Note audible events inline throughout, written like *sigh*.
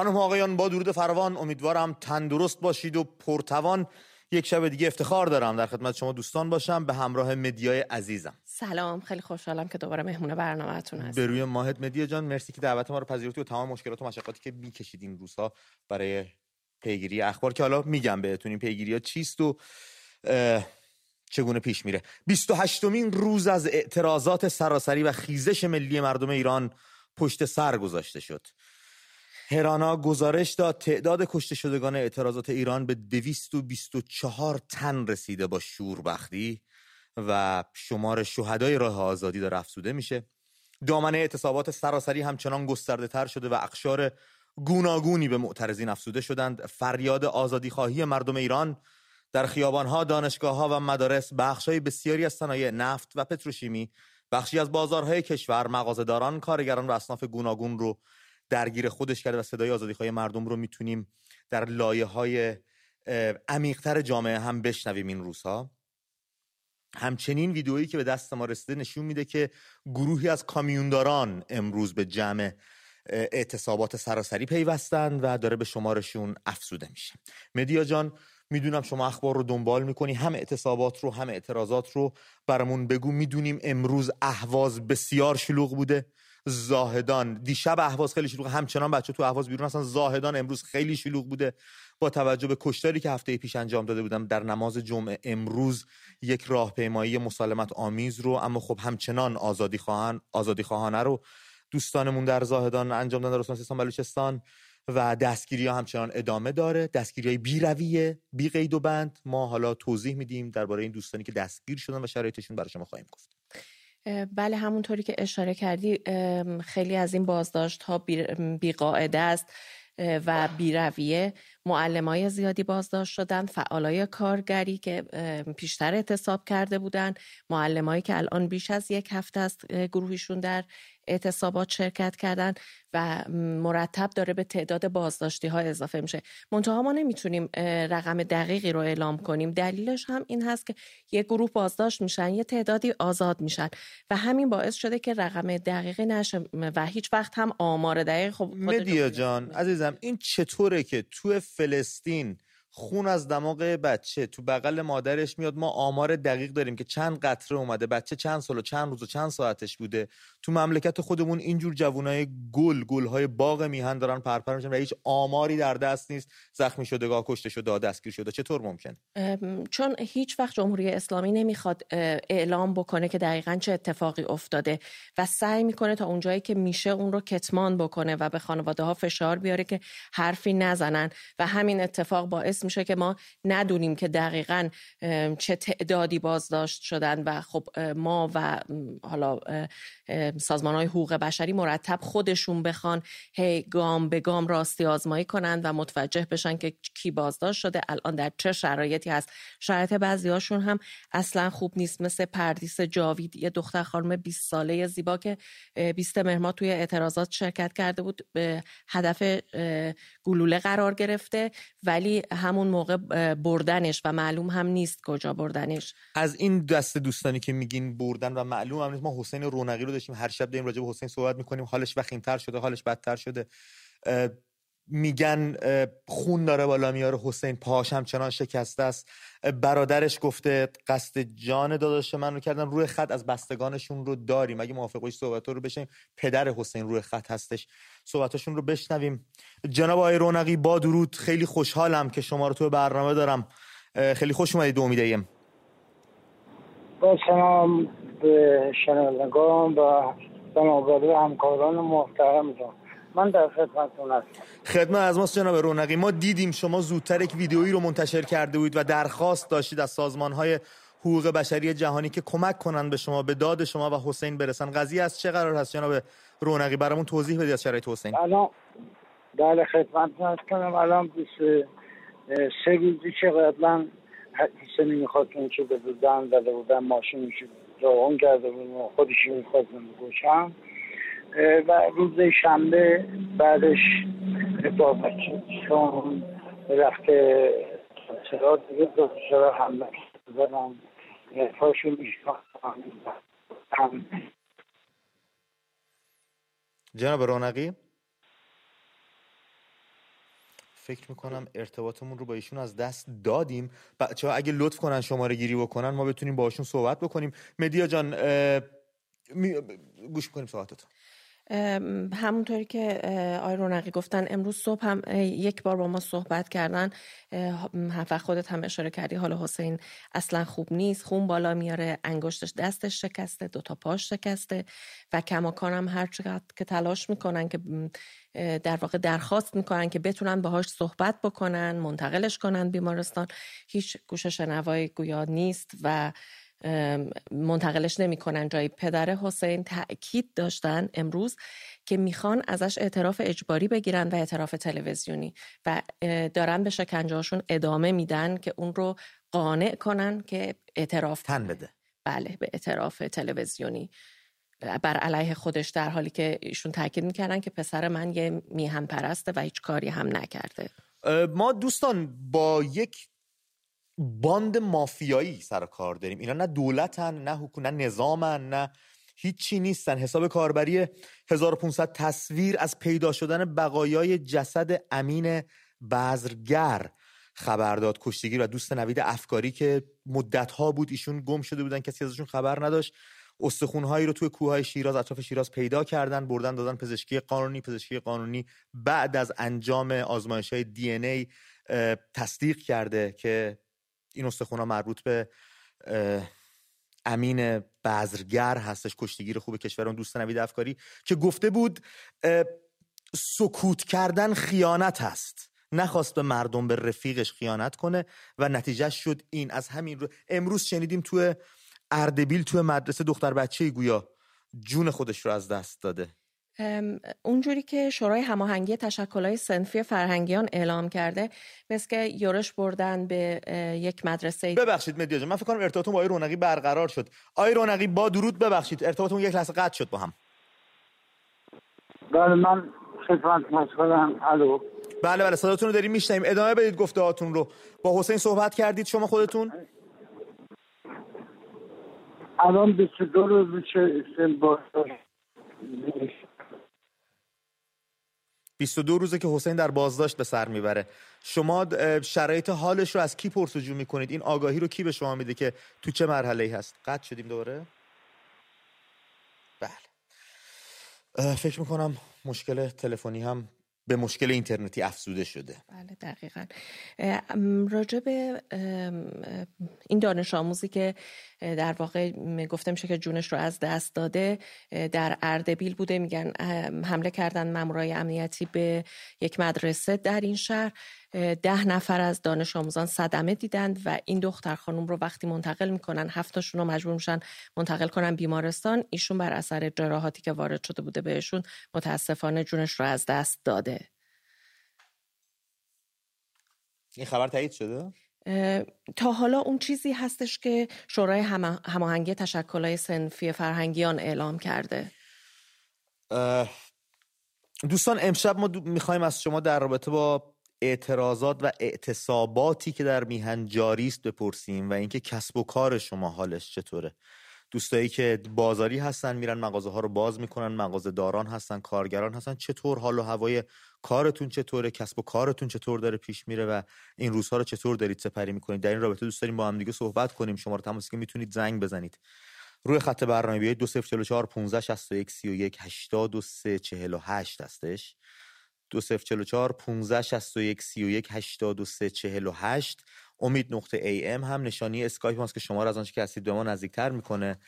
خانم آقایان با درود فروان امیدوارم تندرست باشید و پرتوان. یک شب دیگه افتخار دارم. در خدمت شما دوستان باشم. به همراه مدیای عزیزم. سلام. خیلی خوشحالم که دوباره مهمون برنامهتون هستم. به روی ماهت مدیا جان مرسی که دعوت ما رو پذیرفتی و تمام مشکلات و مشقاتی که می‌کشید این روزها برای پیگیری اخبار. که حالا میگم بهتون این پیگیری ها چیست و چگونه پیش میره. 28 مین روز از اعتراضات سراسری و خیزش ملی مردم ایران پشت سر گذاشته شد. هرانا گزارش داد تعداد کشته شدگان اعتراضات ایران به 224 تن رسیده با شوربختی و شمار شهدای راه آزادی داره افزوده میشه. دامنه اعتصابات سراسری همچنان گسترده تر شده و اقشار گوناگونی به معترضین افزوده شدند. فریاد آزادی خواهی مردم ایران در خیابانها، دانشگاهها و مدارس بخشای بسیاری از صنایع نفت و پتروشیمی بخشی از بازارهای کشور مغازه‌داران کارگران و اصناف گوناگون رو درگیر خودش کرده و صدای آزادی مردم رو می‌تونیم در لایه های عمیقتر جامعه هم بشنویم این روزها. همچنین ویدئویی که به دست ما رسیده نشون میده که گروهی از کامیونداران امروز به جمع اعتصابات سراسری پیوستند و داره به شمارشون افزوده میشه. مدیا جان می‌دونم شما اخبار رو دنبال می‌کنی. هم اعتصابات رو هم اعتراضات رو برامون بگو. می‌دونیم امروز اهواز بسیار شلوغ بوده. زاهدان. دیشب اهواز خیلی شلوغ. همچنان بچه تو اهواز بیرون هستن. زاهدان امروز خیلی شلوغ بوده. با توجه به کشتاری که هفته پیش انجام داده بودم در نماز جمعه امروز یک راهپیمایی مسالمت آمیز رو. اما خب همچنان آزادی خواهان آزادی خواهانه رو دوستانمون در زاهدان انجام دادن در استان بلوچستان و دستگیری ها همچنان ادامه داره. دستگیری های بی رویه بی قید و بند. ما حالا توضیح میدیم درباره این دوستانی که دستگیر شدن و شرایطشون برای شما خواهیم گفت. بله همونطوری که اشاره کردی خیلی از این بازداشت ها بیقاعده است و بیرویه. معلم های زیادی بازداشت شدن فعالای کارگری که پیشتر اعتصاب کرده بودند معلمایی که الان بیش از یک هفته است گروهیشون در اعتصابات شرکت کردن و مرتب داره به تعداد بازداشتی ها اضافه میشه. منتها ما نمی‌تونیم رقم دقیقی رو اعلام کنیم. دلیلش هم این هست که یه گروه بازداشت میشن یه تعدادی آزاد میشن و همین باعث شده که رقم دقیقی نشه و هیچ وقت هم آمار دقیق خب مدیا جان عزیزم این چطوره که تو فلسطین خون از دماغ بچه. تو بغل مادرش میاد ما آمار دقیق داریم که چند قطره اومده بچه چند سال و چند روز و چند ساعتش بوده. تو مملکت خودمون اینجور جوانای گل گلهای باغ میهن دارن پرپر میشن و هیچ آماری در دست نیست. زخمی شده کشته شده دستگیر شده. چطور ممکن؟ چون هیچ وقت جمهوری اسلامی نمی‌خواد اعلام بکنه که دقیقا چه اتفاقی افتاده و سعی می‌کنه تا اونجایی که میشه اون رو کتمان بکنه و به خانواده ها فشار بیاره که حرفی نزنن. و همین اتفاق باعث میشه که ما ندونیم که دقیقا چه تعدادی بازداشت شدن و خب ما و حالا سازمان های حقوق بشری مرتب خودشون بخوان هی گام به گام راستی آزمایی کنند و متوجه بشن که کی بازداشت شده. الان در چه شرایطی هست. شرایط بعضی هاشون هم اصلا خوب نیست. مثل پردیس جاوید یه دختر خانم 20 ساله زیبا که 20 مهر توی اعتراضات شرکت کرده بود به هدف گلوله قرار گرفته. ولی همون موقع بردنش و معلوم هم نیست کجا بردنش. از این دست دوستانی که میگین بردن و معلوم هم نیست ما حسین رونقی رو داشتیم. هر شب داریم راجع به حسین صحبت می‌کنیم. حالش وخیمتر شده حالش بدتر شده. میگن خون داره بالا میاره حسین پاش همچنان شکسته است. برادرش گفته قصد جان داداش من رو کردن روی خط از بستگانشون رو داریم. اگه موافق باشی صحبت رو بشیم پدر حسین روی خط هستش. صحبتاشون رو بشنویم. جناب آقای رونقی با درود. خیلی خوشحالم که شما رو تو برنامه دارم. خیلی خوش اومدید دو امیدیم با سلام به شنوندگان و بنابراین همکاران محترم من در خدمتتون هستم. خدمت از ماست جناب رونقی. ما دیدیم شما زودتر یک ویدیویی رو منتشر کرده بودید و درخواست داشتید از سازمان های حقوق بشری جهانی که کمک کنند به شما به داد شما و حسین برسن. قضیه از چه قرار هست جناب رونقی؟ برامون توضیح بدید از شرایط حسین. الان در خدمتتون کنم. الان 23 روزی که قبلا حدیثه نمی‌خواد که بودن داده بودن ماشین اون کرده بود خودش می‌خواستم بگوشم و روز شنبه بعدش با بچه چون رفته چرا دیگه دو چرا حمله زدن پاشو هم جناب رونقی؟ فکر می‌کنم ارتباطمون رو با ایشون از دست دادیم. بچه ها اگه لطف کنن شماره گیری بکنن ما بتونیم باشون صحبت بکنیم. مدیا جان گوش می‌کنیم صحبتتون همونطوری که آی رونقی گفتن امروز صبح هم یک بار با ما صحبت کردن. و خودت هم اشاره کردی حالا حسین اصلا خوب نیست خون بالا میاره انگشتش دستش شکسته دوتا پاش شکسته و کماکان هم هر چقدر که تلاش می‌کنن که در واقع درخواست می‌کنن که بتونن باهاش صحبت بکنن منتقلش کنن بیمارستان. هیچ گوش شنوای گویا نیست و منتقلش نمی‌کنن جای پدر حسین. تاکید داشتن امروز که می‌خوان ازش اعتراف اجباری بگیرن و اعتراف تلویزیونی و دارن به شکنجهاشون ادامه میدن که اون رو قانع کنن که اعتراف تن بده. بله به اعتراف تلویزیونی. بر علیه خودش در حالی که ایشون تاکید می‌کردن که پسر من یه میهم پرسته و هیچ کاری هم نکرده. ما دوستان با یک باند مافیایی سر کار داریم. اینا نه دولتن نه حکومت نه نظامن نه هیچی نیستن. حساب کاربری 1500 تصویر از پیدا شدن بقایای جسد امین بذرگر خبر داد. کشتگی و دوست نوید افکاری که مدت بود ایشون گم شده بودن کسی ازشون خبر نداشت. استخونهایی رو توی کوههای شیراز اطراف شیراز پیدا کردن بردن دادن پزشکی قانونی. پزشکی قانونی بعد از انجام آزمایش های دی ای تصدیق کرده که این استخونا مربوط به امین بذرگر هستش کشتیگیر خوب کشور دوست نوید افکاری که گفته بود سکوت کردن خیانت هست. نخواست به مردم به رفیقش خیانت کنه و نتیجه شد این. از همین رو امروز شنیدیم توی اردبیل توی مدرسه دختر بچه گویا جون خودش رو از دست داده. اونجوری که شورای هماهنگی تشکلهای سنفی فرهنگیان اعلام کرده مثل که یورش بردن به یک مدرسه ببخشید مدیا من فکر کنم ارتباطتون با آی رونقی برقرار شد. آی رونقی با درود ببخشید ارتباطتون یک لحظه قطع شد با هم. بله من خدمت مسئولم الو. بله بله صداتون رو داریم میشنیم ادامه بدید گفته هاتون رو. با حسین صحبت کردید شما خودتون؟ الان 22 روز میشه 22 روزه که حسین در بازداشت به سر می‌بره. شما شرایط حالش رو از کی پرسجو می‌کنید؟ این آگاهی رو کی به شما میده که تو چه مرحله ای هست؟ قطع شدیم دوباره؟ بله. فکر می‌کنم مشکل تلفنی هم به مشکل اینترنتی افزوده شده. بله دقیقا. راجع به این دانش آموزی که در واقع گفته میشه که جونش رو از دست داده در اردبیل بوده. میگن حمله کردن مامورای امنیتی به یک مدرسه در این شهر. ده نفر از دانش آموزان صدمه دیدند و این دختر خانم رو وقتی منتقل می‌کنن هفتاشون رو مجبور میشن منتقل کنن بیمارستان. ایشون بر اثر جراحاتی که وارد شده بوده بهشون متاسفانه جونش رو از دست داده. این خبر تایید شده؟ تا حالا اون چیزی هستش که شورای هماهنگی تشکلهای سنفی فرهنگیان اعلام کرده. دوستان امشب ما می‌خوایم از شما در رابطه با اعتراضات و اعتصاباتی که در میهن جاری است بپرسیم و اینکه کسب و کار شما حالش چطوره. دوستایی که بازاری هستن میرن مغازه ها رو باز می‌کنن مغازه داران هستن کارگران هستن. چطور حال و هوای کارتون چطوره؟ کسب و کارتون چطور داره پیش میره و این روزها رو چطور دارید سپری می‌کنید؟ در این رابطه دوست داریم با هم دیگه صحبت کنیم. شما رو تماس که می‌تونید زنگ بزنید. روی خط برنامه بیایید 2044 15 61 31 83 48 هستش. 2044 15 61 31 83 48 امید نقطه ای ام هم نشانی اسکایپ ماست که شما رو از آنچه که هستید به ما نزدیکتر می‌کنه.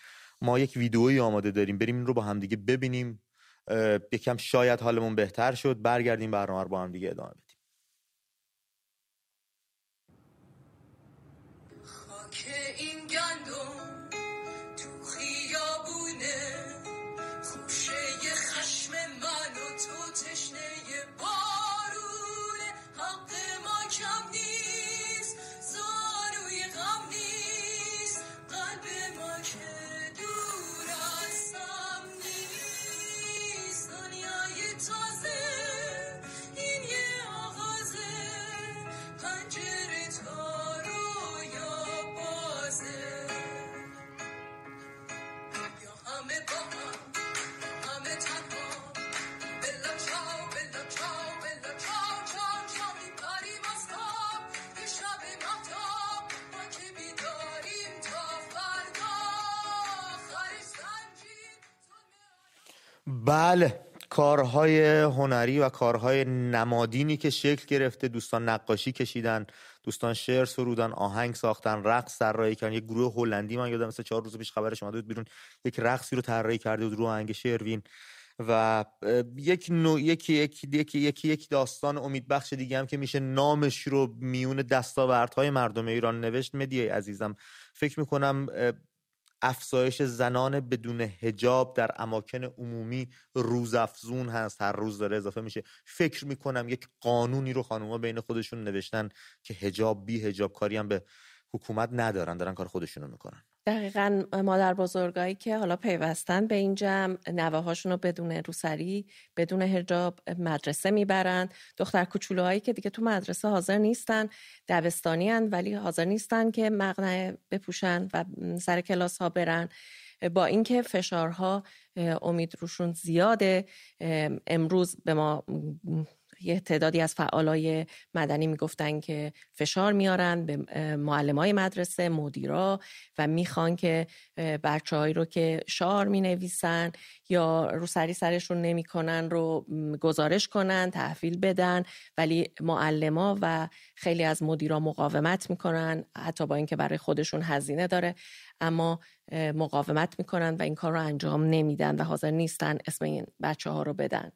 ما یک ویدئویی آماده داریم. بریم این رو با هم دیگه ببینیم یکم شاید حالمون بهتر شد. برگردیم برنامه رو با هم دیگه ادامه بدیم. بله کارهای هنری و کارهای نمادینی که شکل گرفته دوستان نقاشی کشیدن دوستان شعر سرودن آهنگ ساختن رقص طراحی کردن. یک گروه هلندی من یادم مثل چهار روز پیش خبرش اومده بود بیرون یک رقصی رو طراحی کرده بود رو آهنگ شروین و یک نوع یکی یکی یکی یکی یک داستان امیدبخش دیگه هم که میشه نامش رو میون دستاوردهای مردم ایران نوشت. مدیای عزیزم فکر می‌کنم افزایش زنان بدون هجاب در اماکن عمومی روزافزون هست. هر روز داره اضافه میشه. فکر می‌کنم یک قانونی رو خانوما بین خودشون نوشتن که هجاب بی هجاب کاری هم به حکومت ندارن. دارن کار خودشونو می‌کنن. دقیقا مادر بزرگایی که حالا پیوستن به این جمع نوه رو بدون روسری بدون هجاب مدرسه می‌برن. دختر کوچولوهایی که دیگه تو مدرسه حاضر نیستن دبستانی هن ولی حاضر نیستن که مقنعه بپوشن و سر کلاس ها برن با اینکه فشارها امید روشون زیاده امروز به ما یه تعدادی از فعالای مدنی می‌گفتن که فشار میارن به معلم های مدرسه مدیرا و می‌خوان که بچه رو که شعار می نویسن یا رو سری سرشون نمی‌کنن رو گزارش کنن تحویل بدن ولی معلما و خیلی از مدیرا مقاومت می‌کنن حتی با اینکه برای خودشون هزینه داره اما مقاومت می‌کنن و این کار رو انجام نمیدن و حاضر نیستن اسم این بچه ها رو بدن.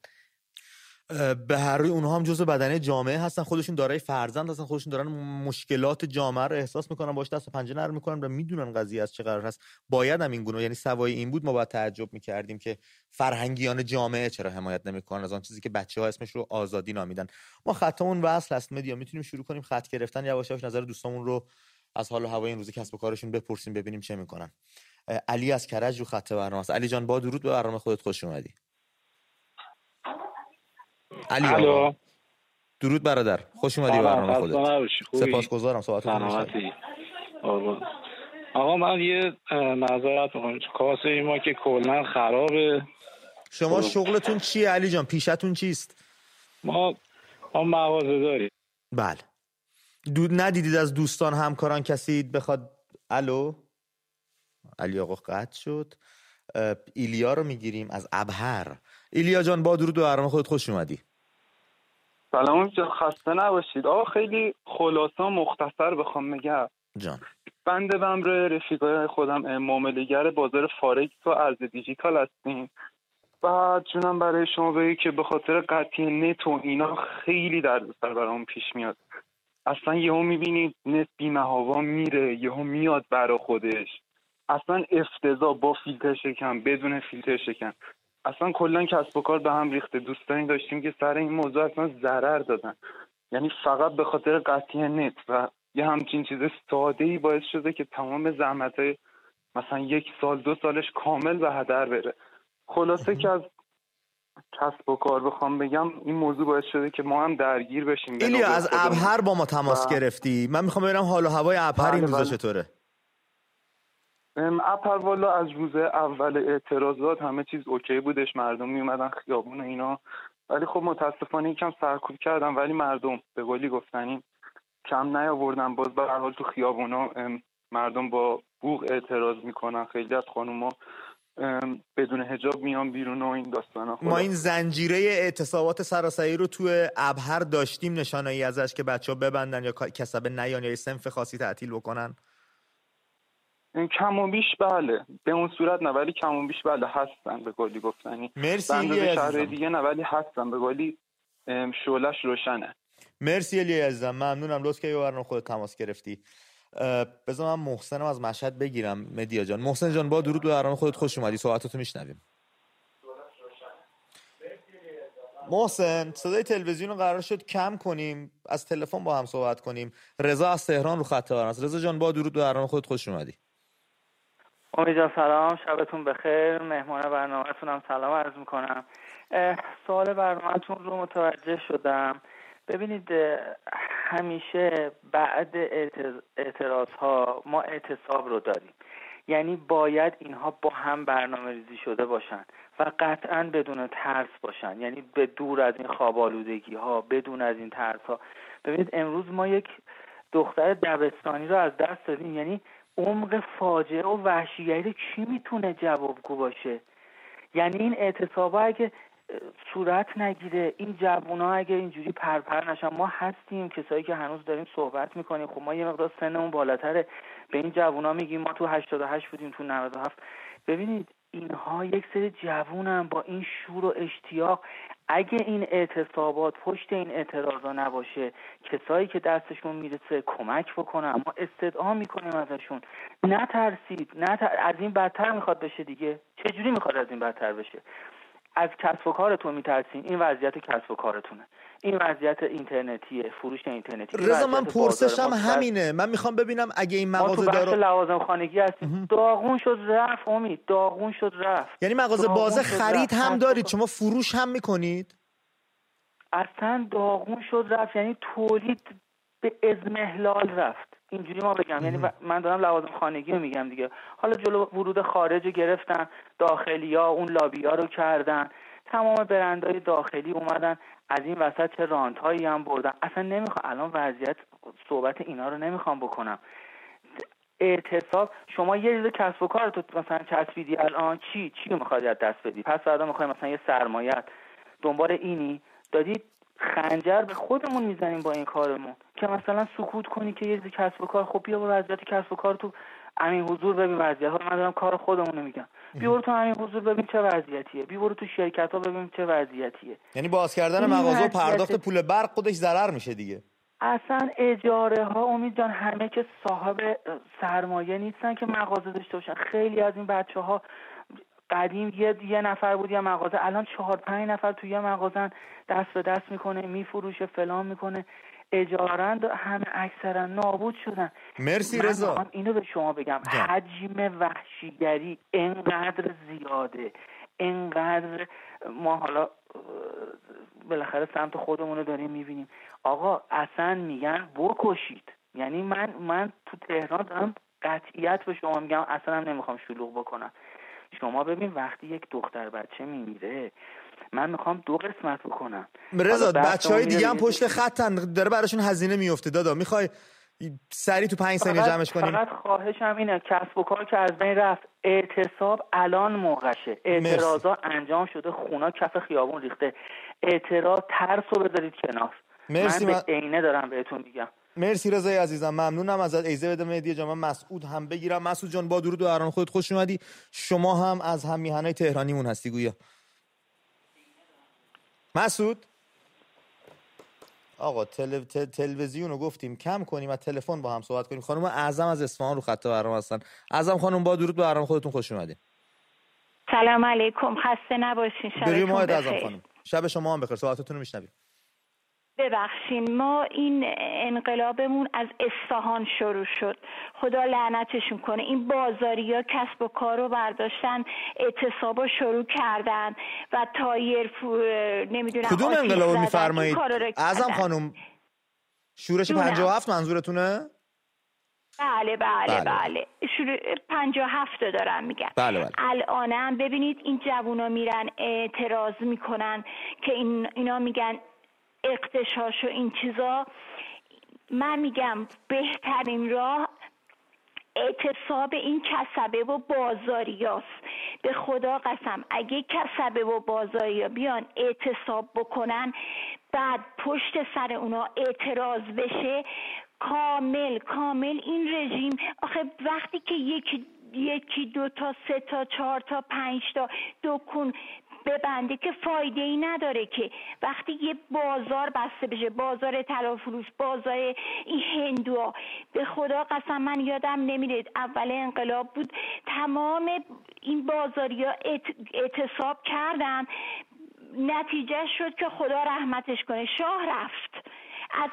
به هر روی اونها هم جزء بدنه جامعه هستن. خودشون دارای فرزند هستن. خودشون دارن مشکلات جامعه رو احساس می‌کنن باش دست و پنجه نرم می‌کنن و می‌دونن قضیه از چه قرار هست باید هم این گونه یعنی سوای این بود ما باید تعجب می‌کردیم که فرهنگیان جامعه چرا حمایت نمی‌کنن از آن چیزی که بچه ها اسمش رو آزادی نامیدن. ما خطمون وصل هست مدیا. می‌تونیم شروع کنیم خط گرفتن. یواش یواش نظر دوستامون رو از حال و هوای این روزی کسب و کارشون بپرسیم ببینیم چه می‌کنن. علی از کرج رو خط برنامه علی جان با درود به برنامه خودت خوش اومدی. علی آقا. درود برادر. خوش اومدی برنامه خودت. سپاسگزارم. صحبت آقا. من یه نظرت می‌کنم کاسه ما که کلا خرابه. شما خب. شغلتون چیه علی جان؟ پیشتون چیست؟ ما ما مغازه داریم. بله. دود ندیدید از دوستان همکاران کسی بخواد؟ الو؟ علی آقا قطع شد. ایلیا رو می‌گیریم از ابهر. ایلیا جان با درود و برنامه خودت خوش اومدی. سلام جان خسته نباشید. آقا خیلی خلاصا مختصر بخوام بگم. جان. بنده با رفیقای خودم معامله‌گر بازار فارکس و ارز دیجیتال هستیم. بعد جونم برای شما بگی که به خاطر قطعی نت و اینا خیلی دردسر برام پیش میاد. اصلا یهو می‌بینید نت بی‌هوا میره یهو میاد برا خودش. اصلا افتضاح با فیلتر شکن بدون فیلتر شکن اصلا کلا کسب و کار به هم ریخته. دوستانی داشتیم که سر این موضوع اصلا ضرر دادن. یعنی فقط به خاطر قطعی نت و یه همچین چیز ساده ای باعث شده که تمام زحمت های مثلا یک سال دو سالش کامل به هدر بره. خلاصه که از کسب و کار بخوام بگم این موضوع باعث شده که ما هم درگیر بشیم ایلیا از ابهر با ما تماس گرفتی. من می‌خوام ببینم حال و هوای ابهر این بله، روزا بله. چطوره؟ اپر والا از روز اول اعتراضات همه چیز اوکی بودش مردم می اومدن خیابون اینا. ولی خب متاسفانه یکم سرکوب کردم ولی مردم به قولی گفتنی کم نیاوردن. باز به هر حال تو خیابونا مردم با بوغ اعتراض می‌کنن. خیلی از خانوما بدون هجاب میان بیرون و این داستانا. ما این زنجیره اعتصابات سراسری رو تو ابهر داشتیم نشانایی ازش که بچه ها ببندن یا کسبه نیان یا سنف خاصی تعطیل بکنن. کم و بیش بله. به اون صورت نه ولی کم و بیش بله هستن به گلی گفتنی. مرسی به شهر دیگه نه ولی هستن به گلی شولش روشنه. مرسی الی عزیزم. ممنونم. لطف که برنامه خود تماس گرفتی. بذار من محسنم از مشهد بگیرم. مدیا جان. محسن جان با درود به برنامه خودت خوش اومدی. صحبتاتو میشنویم. محسن صدای تلویزیون رو قرار شد کم کنیم. از تلفن با هم صحبت کنیم. رضا از تهران رو خط است. رضا جان با درود به برنامه خودت خوش اومدی. امید سلام. شبتون بخیر. مهمان برنامهتون هم سلام عرض می‌کنم. سوال برنامهتون رو متوجه شدم. ببینید همیشه بعد اعتراض ها ما اعتصاب رو داریم. یعنی باید اینها با هم برنامه ریزی شده باشن و قطعا بدون ترس باشن. یعنی به دور از این خواب آلودگی ها بدون از این ترس ها ببینید امروز ما یک دختر دبستانی رو از دست دادیم. یعنی عمق فاجعه و وحشیگری کی می‌تونه جوابگو باشه؟ یعنی این اعتصابا اگه صورت نگیره این جوونا اگه اینجوری پرپر نشن ما هستیم کسایی که هنوز داریم صحبت می‌کنیم. خب ما یه مقدار سنمون بالاتره. به این جوونا میگیم ما تو 88 بودیم تو 97 ببینید اینها یک سری جوونن با این شور و اشتیاق. اگه این اعتصابات پشت این اعتراضا نباشه کسایی که دستشون می‌رسه کمک بکنن. ما استدعا می‌کنیم ازشون. نترسید. نه از این بدتر می‌خواد بشه دیگه. چجوری می‌خواد از این بدتر بشه؟ از کسب و کارتون میترسین. این وضعیت کسب و کارتونه. این وضعیت اینترنتیه فروش اینترنتی. رضا من پرسشم همینه. من می‌خوام ببینم اگه این مغازه داره لوازم خانگی هستیم داغون شد رفت امید. داغون شد رفت. یعنی مغازه بازه خرید هم دارید شما فروش هم می‌کنید؟ اصلا داغون شد رفت. یعنی تولید به ازمهلال رفت. اینجوری ما بگم. یعنی من دارم لوازم خانگی رو میگم دیگه. حالا جلو ورود خارج گرفتن داخلی ها اون لابی ها رو کردن. تمام برندهای داخلی اومدن. از این وسط چه رانت هایی هم بردن. اصلا نمی‌خوام الان وضعیت صحبت اینا رو نمی‌خوام بکنم. اعتصاب شما یه ریز کسب و کار تو مثلا چسبیدی الان چی؟ چی رو می‌خواد دست بدی؟ پس فردا می‌خوای مثلا یه سرمایت دنبال اینی؟ دادید خنجر به خودمون می‌زنیم با این کارمون. که مثلا سکوت کنی که یه کسب و کار خب بیا با وضعیت کسب و کار تو همین حضور ببین وضعیت. ها من دارم کار خودمون میگم. بیا برو تو همین حضور ببین چه وضعیتیه. بیا برو تو شرکت ها ببین چه وضعیتیه. یعنی باز کردن مغازه و پرداخت پول برق خودش ضرر میشه دیگه. اصلا اجاره ها امید جان همه که صاحب سرمایه نیستن که مغازه داشته باشن. خیلی از این بچه ها قدیم یه یه نفر بود یه مغازه. الان چهار پنج نفر توی یه مغازن دست به دست می‌کنه میفروشه فلان می‌کنه. اجارند همه اکثرا نابود شدن. مرسی رضا. اینو به شما بگم. حجم وحشیگری انقدر زیاده. انقدر ما حالا بالاخره سمت خودمون رو داریم می‌بینیم. آقا اصلا میگن بکشید. یعنی من من تو تهران دارم قطعیت به شما میگم اصلا هم نمی‌خوام شلوغ بکنم. شما ببین وقتی یک دختر بچه میمیره من می‌خوام دو قسمت بکنم. رضا بچه های دیگه هم پشت خطن. داره براشون هزینه میفته دادا می‌خوای سری تو پنج ثانیه جمعش کنیم؟ فقط خواهشم اینه کسب و کار که از بین رفت اعتصاب الان موقعشه. اعتراضا انجام شده خونا کف خیابون ریخته. اعتراض ترس رو بذارید کنار. مرسی من به عینه دارم بهتون میگم. مرسی رضای عزیزم ممنونم. ازت ایزه بده مهدی جان مسعود هم بگیرم. مسعود جان با درود و اران خودت خوش اومدی. شما هم از هم میهنای تهرانیمون هستی گویا. مسعود؟ آقا تل... تلویزیون رو گفتیم کم کنیم و تلفن با هم صحبت کنیم. خانم اعظم از اصفهان رو خط برنامه هستن. اعظم خانم با درود به برنامه خودتون خوش اومدین. سلام علیکم. خسته نباشین. شبتون بخیر. خانم. شب شما هم بخیر. صحبتتون رو میشنویم. ببخشین ما این انقلابمون از اصفهان شروع شد. خدا لعنتشون کنه. این بازاری ها کسب و کار رو برداشتن اعتصاب شروع کردن و تایر فو... نمی‌دونم کدوم انقلاب میفرمایید؟ اعظم خانم شورش 57 منظورتونه؟ بله بله بله, بله. شروع پنجاه هفت دارم میگم. بله بله. الانم ببینید این جوونا میرن اعتراض می‌کنن که این اینا میگن اقتشاش و این چیزا من میگم بهترین راه اعتصاب این کسبه و بازاریاست. به خدا قسم اگه کسبه و بازاریا بیان اعتصاب بکنن بعد پشت سر اونا اعتراض بشه کامل کامل این رژیم. آخه وقتی که یکی یکی دو تا سه تا چهار تا پنج تا دکون ببنده که فایده ای نداره که. وقتی یه بازار بسته بشه بازار فروش بازار این هندوها به خدا قسم من یادم نمیره. اول انقلاب بود تمام این بازاری ها اعتصاب کردن. نتیجه شد که خدا رحمتش کنه. شاه رفت. از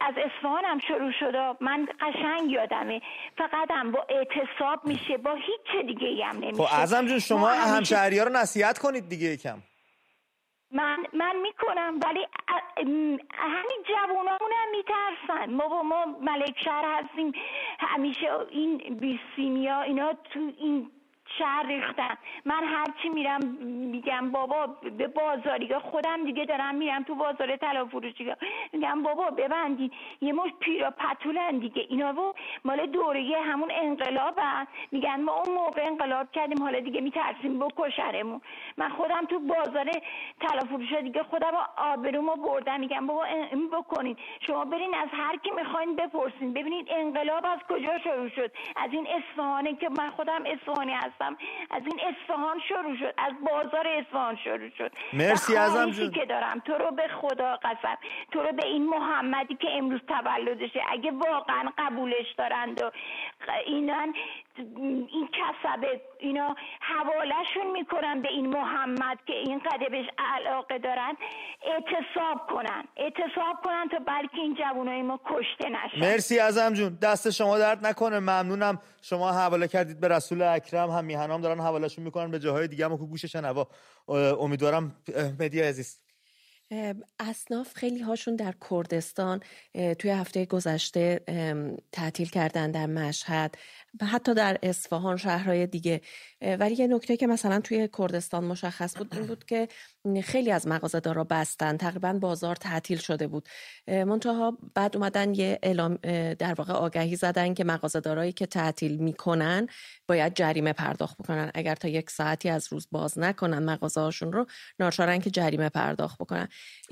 از هم شروع شده من قشنگ یادمه. فقط هم با اعتصاب میشه با هیچ دیگه هم نمیشه. خب ازم جون شما همشهری ها رو نصیحت کنید دیگه یکم. من من می‌کنم ولی همین جوانامون هم میترسن. ما با ما ملک شهر هستیم. همیشه این بیسیمیا اینا تو این شهر ریختن. من هرچی میرم میگم بابا به بازاری خودم دیگه دارم میرم تو بازار طلا فروشی میگم بابا ببندی یه مش پیرا پتولن دیگه. اینا رو مال دوره همون انقلاب میگن ما اون موقع انقلاب کردیم حالا دیگه میترسیم بکشرمون من خودم تو بازار طلا فروشی دیگه خودم آبرومو بردم. میگم بابا این بکنین. شما برین از هر کی می‌خواین بپرسین. ببینید انقلاب از کجا شروع شد. از این اصفهانه که من خودم اصفهانی هستم. از این اصفهان شروع شد. از بازار اصفهان شروع شد. مرسی ازم جون. که دارم تو رو به خدا قسم. تو رو به این محمدی که امروز تولدشه. اگه واقعا قبولش دارند و اینان این کسبه اینا حوالهشون می‌کنن به این محمد که این بهش علاقه دارن اعتصاب کنن. اعتصاب کنن تا بلکه این جوانای ما کشته نشن. مرسی ازم جون. دست شما درد نکنه. ممنونم. شما حواله کردید به رسول اکرم. هم میهنام دارن حوالهشون می‌کنن به جاهای دیگه هم که گوش شنوا امیدوارم مدی عزیز. اصناف خیلی هاشون در کردستان توی هفته گذشته تعطیل کردن در مشهد. حتی در اصفهان شهرهای دیگه. ولی یه نکته که مثلا توی کردستان مشخص بود این بود که خیلی از مغازه‌دارا بستن. تقریبا بازار تعطیل شده بود. منتها بعد اومدن یه اعلام در واقع آگهی زدن که مغازه‌دارایی که تعطیل می‌کنن باید جریمه پرداخت بکنن. اگر تا یک ساعتی از روز باز نکنن مغازه هاشون رو ناچارن که جریمه پرداخت بکنن.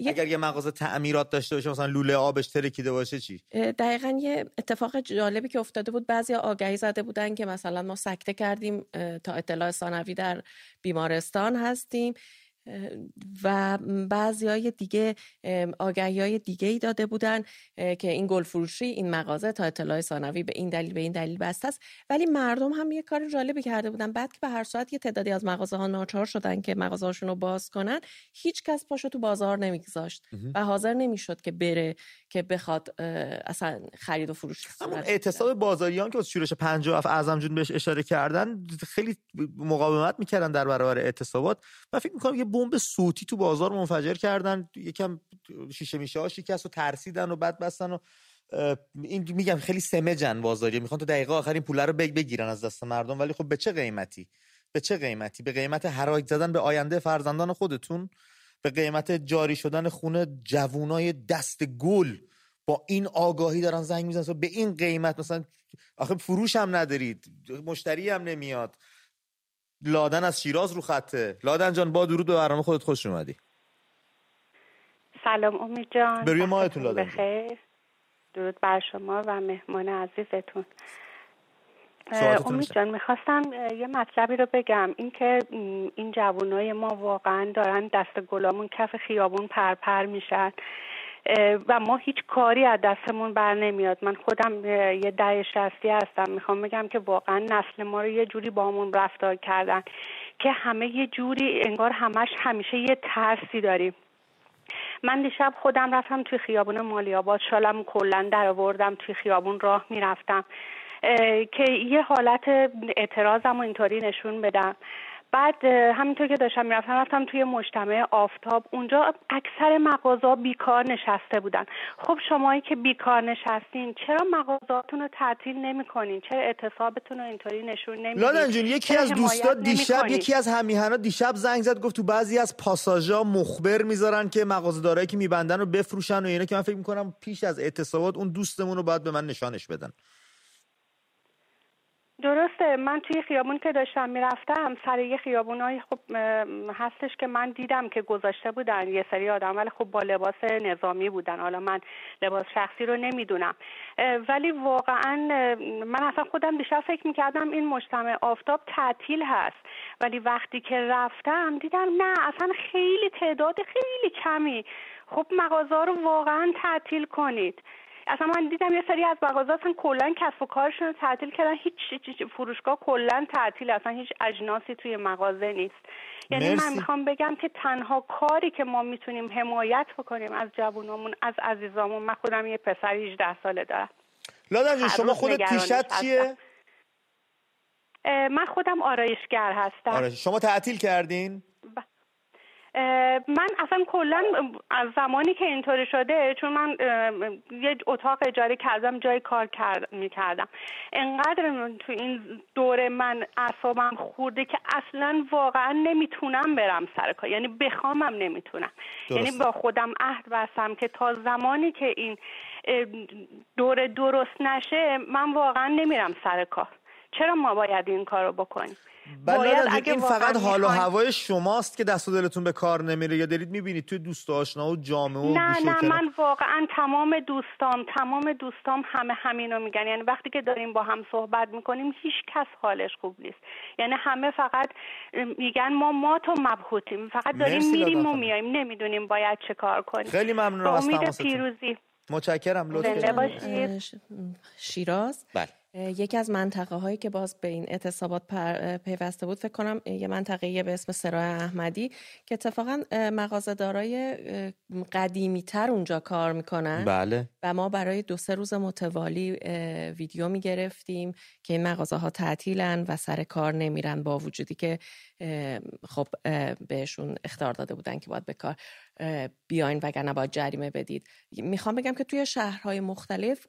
اگر یه مغازه تعمیرات داشته باشه مثلا لوله آبش ترکیده باشه چی؟ دقیقا یه اتفاق جالبی که افتاده بود. بعضی آگهی زده بودن که مثلا ما سکته کردیم تا اطلاع ثانوی در بیمارستان هستیم. و بعضی های دیگه آگهی های دیگه ای داده بودن که این گل فروشی این مغازه تا اطلاع ثانوی به این دلیل به این دلیل بسته است. ولی مردم هم یه کار جالبی کرده بودن. بعد که به هر ساعت یه تعدادی از مغازه ها ناچار شدن که مغازه هاشون رو باز کنن هیچ کس پاشو تو بازار نمیگذاشت و حاضر نمی‌شد که بره که بخواد اصلا خرید و فروش اعتصاب بازاریان که از شورش 50 اعظم جون بهش اشاره کردن خیلی مقاومت می‌کردن در برابر اعتصابات. من فکر می‌کنم یه بمب صوتی تو بازار منفجر کردن. یکم شیشه میشه ها شکست و ترسیدن و بعد بستن و این میگم خیلی سمجن بازاری می‌خوان تا دقیقه آخر این پوله رو بگیرن از دست مردم. ولی خب به چه قیمتی؟ به چه قیمتی؟ به قیمت حراج زدن به آینده فرزندان خودتون. به قیمت جاری شدن خونه جوونای دست گل. با این آگاهی دارن زنگ می‌زنن. به این قیمت مثلا آخه فروش هم ندارید. مشتری هم نمیاد. لادن از شیراز رو خطه. لادن جان با درود به برنامه خودت خوش اومدی. سلام امید جان. به روی ماهتون لادن بخیر. درود بر شما و مهمان عزیزتون. امید جان می‌خواستم یه مطلبی رو بگم. اینکه این جوانای ما واقعا دارن دست گلامون کف خیابون پرپر میشن. و ما هیچ کاری از دستمون بر نمیاد. من خودم یه ده شستی هستم. می‌خوام بگم که واقعا نسل ما رو یه جوری با همون رفتار کردن که همه یه جوری انگار همش همیشه یه ترسی داریم. من دیشب خودم رفتم توی خیابون مالیاباد شالم کلا در آوردم توی خیابون راه می‌رفتم. که یه حالت اعتراضم و اینطوری نشون بدم. بعد همینطور که داشتم می‌رفتم رفتم توی مجتمع آفتاب. اونجا اکثر مغازه بیکار نشسته بودن. خب شمایی که بیکار نشستین چرا مغازاتون رو تعطیل نمی‌کنین؟ چرا اعتصابتون رو اینطوری نشون نمیدین؟ لادن جون یکی از دوستا دیشب یکی از همیهنا دیشب زنگ زد گفت تو بعضی از پاساژا مخبر می‌ذارن که مغازه‌دارایی که میبندن رو بفروشن و اینا که من فکر می‌کنم پیش از اعتصابات اون دوستمون رو باید به من نشانش بدن. درسته من توی خیابون که داشتم می‌رفتم سر یه خیابونایی خب هستش که من دیدم که گذاشته بودن یه سری آدم ولی خب با لباس نظامی بودن. حالا من لباس شخصی رو نمی‌دونم. ولی واقعا من اصلا خودم دیشب فکر می‌کردم این مجتمع آفتاب تعطیل هست. ولی وقتی که رفتم دیدم نه اصلا خیلی تعداد خیلی کمی. خب مغازه رو واقعا تعطیل کنید. اصلا من دیدم یه سری از مغازه اصلا کلا کسب و کارشون رو تعطیل کردن هیچ فروشگاه کلا تعطیل اصلا هیچ اجناسی توی مغازه نیست یعنی من می‌خوام بگم که تنها کاری که ما می‌تونیم حمایت بکنیم از جوونامون از عزیزامون من خودم یه پسر 18 ساله دارم لادن شما خودت پیشت چیه؟ من خودم آرایشگر هستم آرایش. شما تعطیل کردین؟ من اصلا کلا از زمانی که اینطوری شده چون من یه اتاق اجاره کردم جای کار کرد می‌کردم. انقدر تو این دوره من اعصابم خورده که اصلا واقعا نمی‌تونم برم سر کار. یعنی بخوامم نمی‌تونم. یعنی با خودم عهد بستم که تا زمانی که این دوره درست نشه من واقعا نمیرم سر کار. چرا ما باید این کار رو بکنیم؟ باید این فقط حال و هوای شماست که دست و دلتون به کار نمیره. یا دارید می‌بینید توی دوست آشنا و جامعه و نه نه من واقعا تمام دوستام تمام دوستام همه همینو میگن. یعنی وقتی که داریم با هم صحبت می‌کنیم هیچ کس حالش خوب نیست. یعنی همه فقط میگن ما ما تو مبهوتیم. فقط داریم میریم و میایم. نمی‌دونیم باید چه کار کنیم. خیلی ممنونم از امید پیروزی. متشکرم لطفا. شیراز. بله. یکی از منطقه هایی که باز به این اعتصابات پیوسته بود فکر کنم یه منطقه به اسم سرای احمدی که اتفاقا دارای قدیمی تر اونجا کار می‌کنن. بله. و ما برای دو سه روز متوالی ویدیو می‌گرفتیم که این مغازه ها تعطیلن و سر کار نمیرن با وجودی که خب بهشون اختار داده بودن که باید به کار. بیاین وگرنه باید جریمه بدید. می‌خوام بگم که توی شهرهای مختلف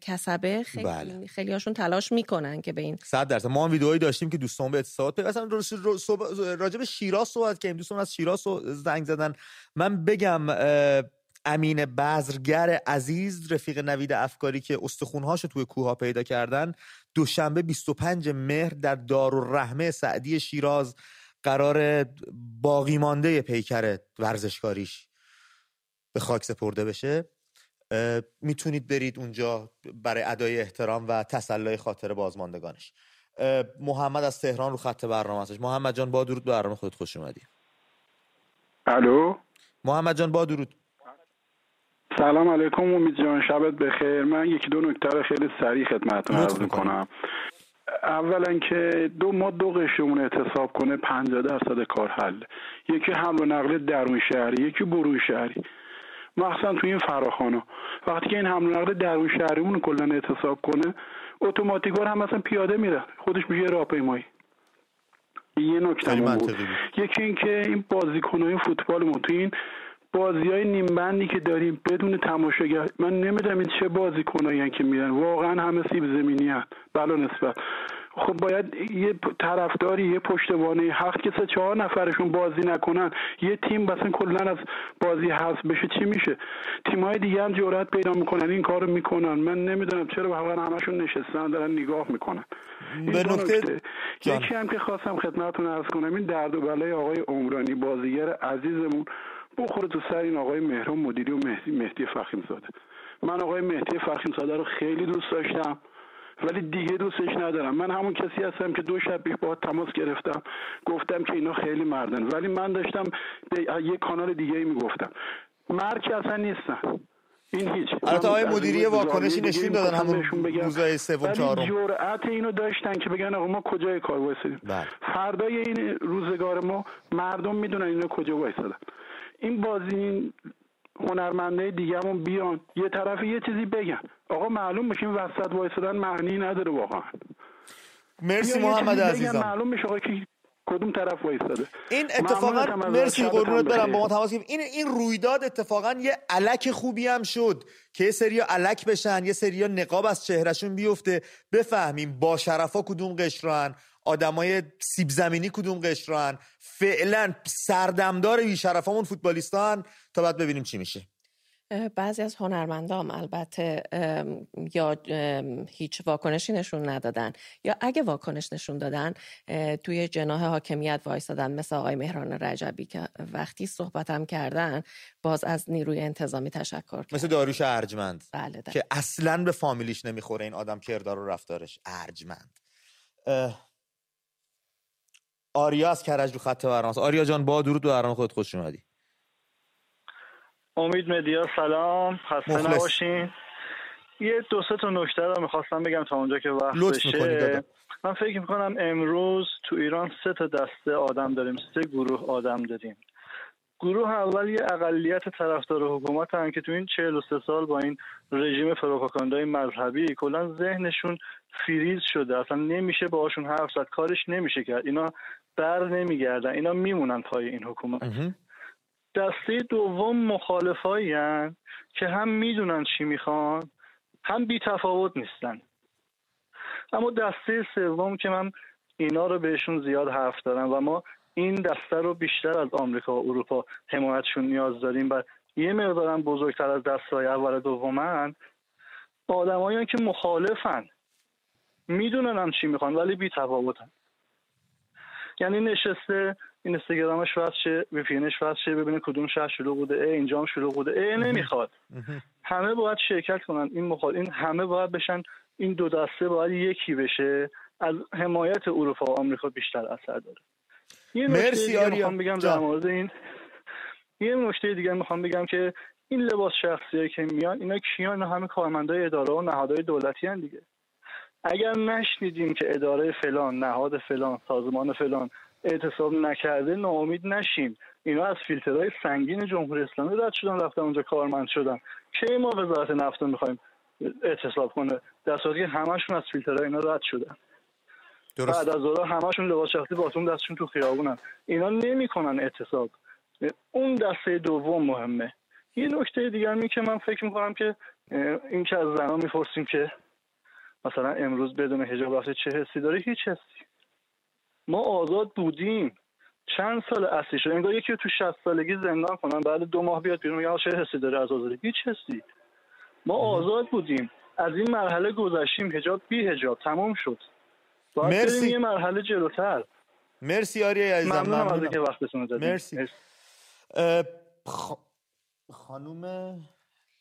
کسبه خیلی بله. خیلی هاشون تلاش می‌کنن که به این صد درصد. ما هم ویدئویی داشتیم که دوستان به اتصالات اصلا راجع به شیراز صحبت کردیم. دوستان از شیراز زنگ زدن. من بگم امین بذرگر عزیز رفیق نوید افکاری که استخونهاشو توی کوها پیدا کردن دوشنبه 25 مهر در دارالرحمه سعدی شیراز قرار باقی مانده پیکر ورزشکاریش به خاک سپرده بشه می‌تونید برید اونجا برای ادای احترام و تسلای خاطر بازماندگانش. محمد از تهران رو خط برنامه هستش. محمد جان با درود برنامه خودت خوش اومدی. الو؟ محمد جان با درود. سلام علیکم امید جان. شبت بخیر. من یکی دو نکته خیلی سریع خدمتتون عرض می‌کنم. اولا که دو ما دو قشرمون اعتصاب کنه 50 درصد کار حل. یکی حمل و نقل درون شهری یکی برون شهری. مخصوصا تو این فراخانه وقتی که این حمل و نقل درون شهریمون کلا اعتصاب کنه اتوماتیکوار هم مثلا پیاده میره خودش میشه راهپیمایی. یه نکته بود. یکی اینکه این بازیکنهای فوتبالمون تو این بازی های نیمبندی که داریم بدون تماشاگر من نمی‌دونم این چه بازی کنایی که میرن. واقعا همه سیب زمینی هست بلا نسبت. خب باید یه طرفداری یه پشتوانه حق که سه چهار نفرشون بازی نکنن یه تیم مثلا کلا از بازی حذف بشه چی میشه؟ تیمای دیگه هم جرأت پیدا می‌کنن این کارو می‌کنن. من نمی‌دونم چرا واقعا همشون نشستن دارن نگاه می‌کنن. به نکته یکی هم که خواستم خدمتتون عرض کنم این درد و بلای آقای عمرانی بازیگر عزیزمون. بخوره تو سر این آقای مهران مدیری و مهدی, مهدی فخیم زاده من آقای مهدی فخیم زاده رو خیلی دوست داشتم ولی دیگه دوستش ندارم. من همون کسی هستم که دو شب پیش با تماس گرفتم گفتم که اینا خیلی مردن. ولی من داشتم به یه کانال دیگه ای می‌گفتم. مرد اصلا نیستن. این هیچ. البته آقای مدیری واکنشی نشون دادن همون روزای سوم چهارم. جرأت اینو داشتن که بگن آقا ما کجای کار وایسادیم. بله. فردای این روزگار ما مردم می‌دونن اینا کجا وایسادن. این بازی هنرمنده دیگهمون بیان. یه طرف یه چیزی بگن. آقا معلوم بشه این وسط وایسادن معنی نداره واقعا. مرسی محمد عزیزم. معلوم میشه آقا که کدوم طرف وایساده. این اتفاقا مرسی قربونت برم با ما تماس این این رویداد اتفاقا یه علک خوبی هم شد که یه سریا علک بشن یه سریا نقاب از چهرهشون بیفته. بفهمیم با شرفا کدوم قشران. آدمای سیب زمینی کدوم قشران؟ فعلا سردمدار بیشرفامون فوتبالیستان. تا بعد ببینیم چی میشه. بعضی از هنرمندام البته یا هیچ واکنشی نشون ندادن. یا اگه واکنش نشون دادن توی جناه حاکمیت وایستادن مثل آقای مهران رجبی که وقتی صحبتم کردن باز از نیروی انتظامی تشکر کرد. مثل داروش ارجمند. بله که اصلا به فامیلیش نمی‌خوره این آدم کردار و رفتارش. ارجمند. آریا از کرج رو خط برنامه. آریا جان با درود برنامه خودت خوش اومدی. امید مدیا سلام. خسته نباشین. یه دو سه تا نکته رو می‌خواستم بگم تا اونجا که وقت بشه. من فکر می‌کنم امروز تو ایران سه تا دسته آدم داریم سه گروه آدم داریم. گروه اول یه اقلیت طرفدار حکومت هم که تو این 43 سال با این رژیم فروپاگاندای مذهبی کلا ذهنشون فریز شده. اصلا نمیشه باهاشون حرف زد کارش نمیشه کرد. اینا بر نمیگردن. اینا میمونن پای این حکومت. دسته دوم مخالفایی که هم می‌دونن چی می‌خوان هم بی تفاوت نیستن. اما دسته سوم که من اینا رو بهشون زیاد حرف دارم و ما این دسته رو بیشتر از آمریکا و اروپا حمایتشون نیاز داریم و یه مقدارم بزرگتر از دستای اول دومن آدمایی که مخالفن. می‌دونن هم چی می‌خوان ولی بی تفاوتن. یعنی نشسته این استگرامش واسه شه وی پی شه ببینه کدوم شهر شروع بوده ای اینجا هم شروع بوده ای نمی‌خواد. همه باید شرکت کنن. این مخال این همه باید بشن. این دو دسته باید یکی بشه. از حمایت اروپا و آمریکا بیشتر اثر داره. یه مرسی آریا. بگم در مورد این یه نکته دیگه می‌خوام بگم که این لباس شخصی که میان اینا کیان همه کارمندای اداره و نهادهای دولتی هن دیگه. اگر نشنیدیم که اداره فلان نهاد فلان سازمان فلان اعتصاب نکرده ناامید نشیم. اینا از فیلترهای سنگین جمهوری اسلامی رد شدن رفتن اونجا کارمند شدن. کی ما وزارت نفت رو می‌خوایم اعتصاب کنه؟ در صورتی که همشون از فیلترهای اینا رد شدن. درست. بعد از اون همشون لباس شخصی باتون دستشون تو خیابونن. اینا نمی‌کنن اعتصاب. اون دسته دوم مهمه. یه نکته دیگر می که من فکر می‌کنم که این که از زنان می‌پرسیم که مثلا امروز بدون حجاب وقتی چه حسی داره؟ هیچ حسی. ما آزاد بودیم. چند سال اصلی شد؟ انگار یکی تو 60 سالگی زندان کنن بعد دو ماه بیاد بیرون میگه چه حسی داره از آزادی؟ هیچ حسی. ما آزاد بودیم. از این مرحله گذشتیم. حجاب بی حجاب. تمام شد. باید مرسی. یه مرحله جلوتر. مرسی آریا عزیزم. ممنونم از اینکه وقتتون رو مرسی, مرسی. خانوم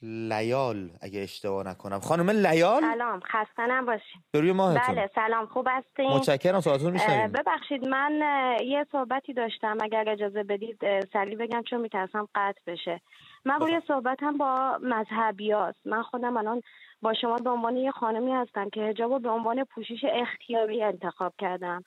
لیال اگه اشتباه نکنم. خانم لیال؟ سلام خسته نباشید روی ماهتون. بله سلام خوب هستین؟ متشکرم سوالتون میشنویم. ببخشید من یه صحبتی داشتم اگر اجازه بدید سریع بگم چون میترسم قطع بشه. من روی صحبتم با مذهبیاست من خودم الان با شما به عنوان یه خانمی هستم که حجاب به عنوان پوشش اختیاری انتخاب کردم.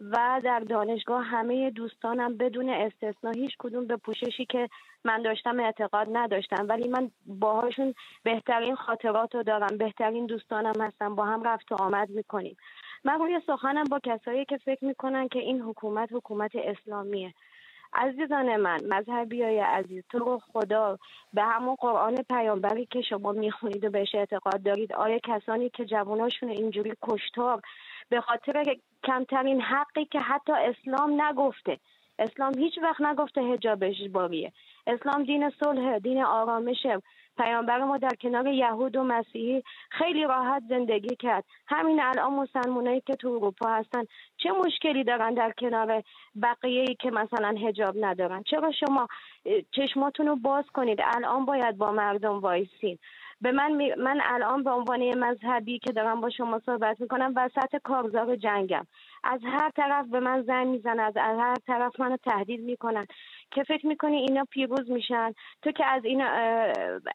و در دانشگاه همه دوستانم بدون استثنا هیچ کدوم به پوششی که من داشتم اعتقاد نداشتم ولی من باهاشون بهترین خاطرات رو دارم بهترین دوستانم هستم با هم رفت و آمد می‌کنیم. من روی سخنم با کسایی که فکر می‌کنن که این حکومت حکومت اسلامیه. عزیزان من مذهبی های عزیز تو رو خدا به همون قرآن پیامبری که شما می‌خونید و بهش اعتقاد دارید آیا کسانی که جواناشون اینجوری کشتار به خاطر کمترین حقی که حتی اسلام نگفته اسلام هیچ وقت نگفته هجاب اجباریه اسلام دین صلح دین آرامشه پیامبر ما در کنار یهود و مسیحی خیلی راحت زندگی کرد. همین الان مسلمانایی که تو اروپا هستن چه مشکلی دارن در کنار بقیه ای که مثلا حجاب ندارن؟ چرا شما چشماتون رو باز کنید؟ الان باید با مردم وایسین. به من من الان به عنوان مذهبی که دارم با شما صحبت می‌کنم وسط کارزار جنگم. از هر طرف به من زنگ میزنن از هر طرف منو تهدید می‌کنن که فکر می‌کنی اینا پیروز میشن؟ تو که از اینا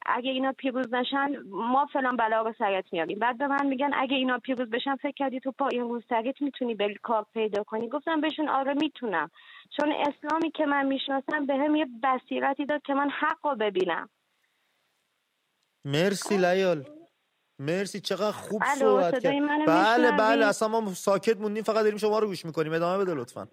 اگه اینا پیروز نشن ما فلان بلا رو سرت میاریم. بعد به من میگن اگه اینا پیروز بشن فکر کردی تو با این روسریت می‌تونی بری کار پیدا کنی؟ گفتم بهشون آره می‌تونم. چون اسلامی که من می‌شناسم به هم یه بصیرتی داد که من حق رو ببینم. مرسی لیال. مرسی چقدر خوب صحبت کرد. بله بله اصلا ما ساکت موندیم فقط داریم شما رو گوش می‌کنیم. ادامه بده لطفا.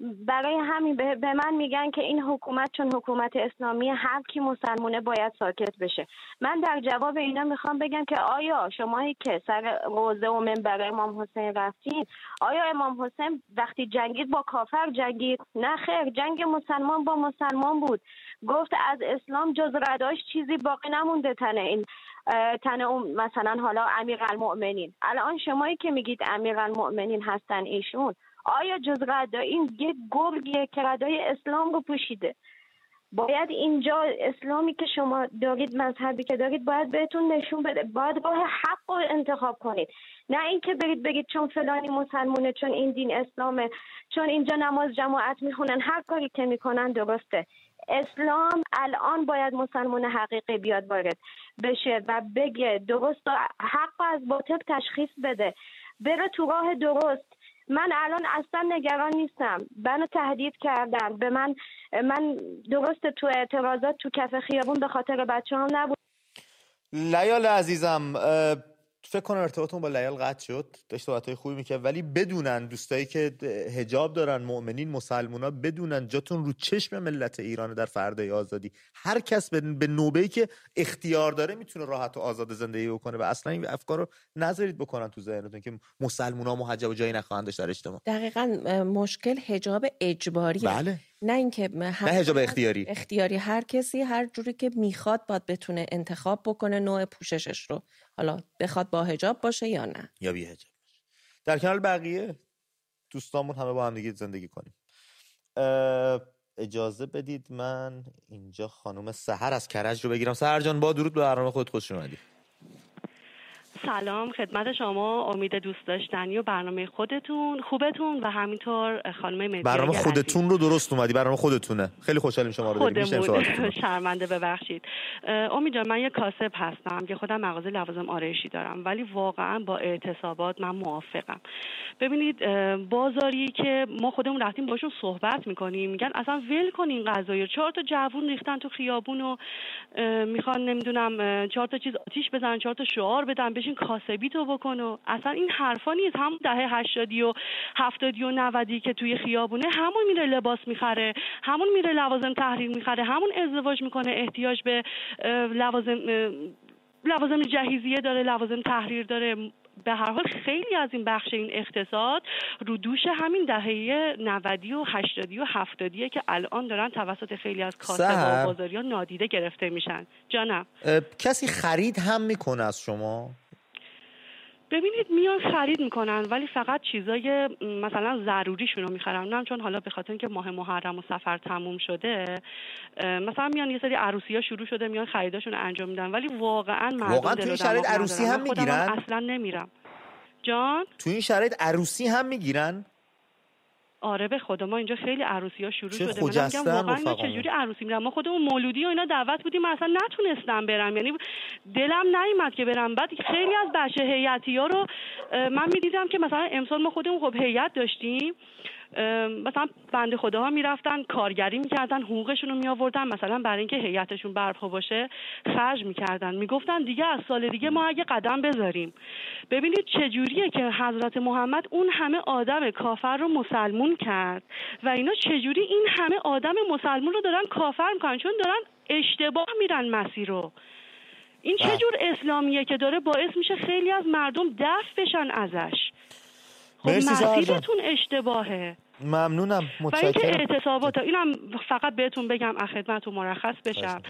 برای همین به من میگن که این حکومت چون حکومت اسلامی هر کی مسلمونه باید ساکت بشه. من در جواب اینا می‌خوام بگم که آیا شمایی که سر روزه و منبر امام حسین رفتین آیا امام حسین وقتی جنگید با کافر جنگید؟ نه خیر جنگ مسلمان با مسلمان بود. گفت از اسلام جز رداش چیزی باقی نمونده تنه این تن اون مثلا حالا امیر المؤمنین الان شمایی که میگید امیر المؤمنین هستن ایشون آیا جز غدا این یک گرگیه که اسلام رو پوشیده؟ باید اینجا اسلامی که شما دارید مذهبی که دارید باید بهتون نشون بده. باید راه حق رو انتخاب کنید. نه اینکه برید بگید چون فلانی مسلمونه چون این دین اسلامه چون اینجا نماز جماعت می‌خونن. هر کاری که می‌کنن درسته. اسلام الان باید مسلمان حقیقی بیاد وارد بشه و بگه درست حق از باطل تشخیص بده. بره تو راه درست. من الان اصلا نگران نیستم. منو تهدید کردن. به من من درست تو اعتراضات تو کف خیابون به خاطر بچه هم نبود. لیال عزیزم فکر کنم ارتباطمون با لیال قطع شد داشت صحبت خوبی می‌کرد. ولی بدونن دوستایی که هجاب دارن مؤمنین مسلمونا بدونن جاتون رو چشم ملت ایران در فردای آزادی. هر کس به نوبه ای که اختیار داره می‌تونه راحت و آزاد زندگی بکنه و اصلا این افکار رو نذارید بکنن تو ذهنتون که مسلمونا محجب و جایی نخواهند داشت در اجتماع. دقیقا مشکل هجاب اجباریه. بله. نه اینکه نه هجاب اختیاری. اختیاری. هر کسی هر جوری که می‌خواد باید بتونه انتخاب بکنه نوع پوششش رو. حالا بخواد با هجاب باشه یا نه. یا بی هجاب در کنار بقیه دوستامون همه با هم دیگه زندگی کنیم. اجازه بدید من اینجا خانم سهر از کرج رو بگیرم. سهر جان با درود به برنامه خود خوش اومدید سلام خدمت شما امید دوست داشتنی و برنامه خودتون خوبتون و همینطور خانم مدیری برنامه خودتون رو درست اومدی برنامه خودتونه. خیلی خوشحالیم شما رو داریم *laughs* شرمنده ببخشید. امید جان من یه کاسب هستم که خودم مغازه لوازم آرایشی دارم ولی واقعا با اعتصابات من موافقم. ببینید بازاری که ما خودمون رفتیم باشون صحبت می‌کنیم میگن اصلا ول کنین غذای چهار تا جوون ریختن تو خیابون و می‌خوان نمی‌دونم چهار تا چیز آتیش بزنن چهار تا شعار بدن بشین کاسبی تو بکن و اصلا این حرفا نیست. همون دهه هشتادی و هفتادی و نودی که توی خیابونه همون میره لباس می‌خره همون میره لوازم تحریر می‌خره همون ازدواج می‌کنه احتیاج به لوازم لوازم جهیزیه داره لوازم تحریر داره. به هر حال خیلی از این بخش این اقتصاد رو دوش همین دهه 90 و 80 و 70 که الان دارن توسط خیلی از کاسب و بازاری ها نادیده گرفته میشن. جانم. کسی خرید هم می‌کنه از شما؟ ببینید میان خرید می‌کنن ولی فقط چیزای مثلا ضروریشون رو می‌خرن. نه چون حالا به خاطر اینکه ماه محرم و سفر تموم شده مثلا میان یه سری عروسی ها شروع شده میان خریداشون انجام میدن. ولی واقعا مردم واقعا تو این شرایط عروسی هم می‌گیرن؟ اصلا نمیرم. جان؟ تو این شرایط عروسی هم می‌گیرن؟ آره به خدا ما اینجا خیلی عروسی ها شروع شده من واقعا چجوری عروسی میرم ما خودمون مولودی و اینا دعوت بودیم من اصلا نتونستم برم. یعنی دلم نیومد که برم. بعد خیلی از بچه هیئتی ها رو من می‌دیدم که مثلا امسال ما خودمون خب هیئت داشتیم. مثلا بند خداها می‌رفتن کارگری می‌کردن حقوقشون رو میآوردن مثلا برای اینکه هیئتشون برپا باشه خرج می‌کردن. می‌گفتن دیگه از سال دیگه ما اگه قدم بذاریم. ببینید چجوریه که حضرت محمد اون همه آدم کافر رو مسلمون کرد و اینا چجوری این همه آدم مسلمون رو دارن کافر می‌کنن؟ چون دارن اشتباه میرن مسیر رو. این چه جور اسلامیه که داره باعث میشه خیلی از مردم دست بشن ازش؟ خب مسیرتون اشتباهه. ممنونم متشکرم و اینکه اعتصابات اینم فقط بهتون بگم خدمتتون مرخص بشم.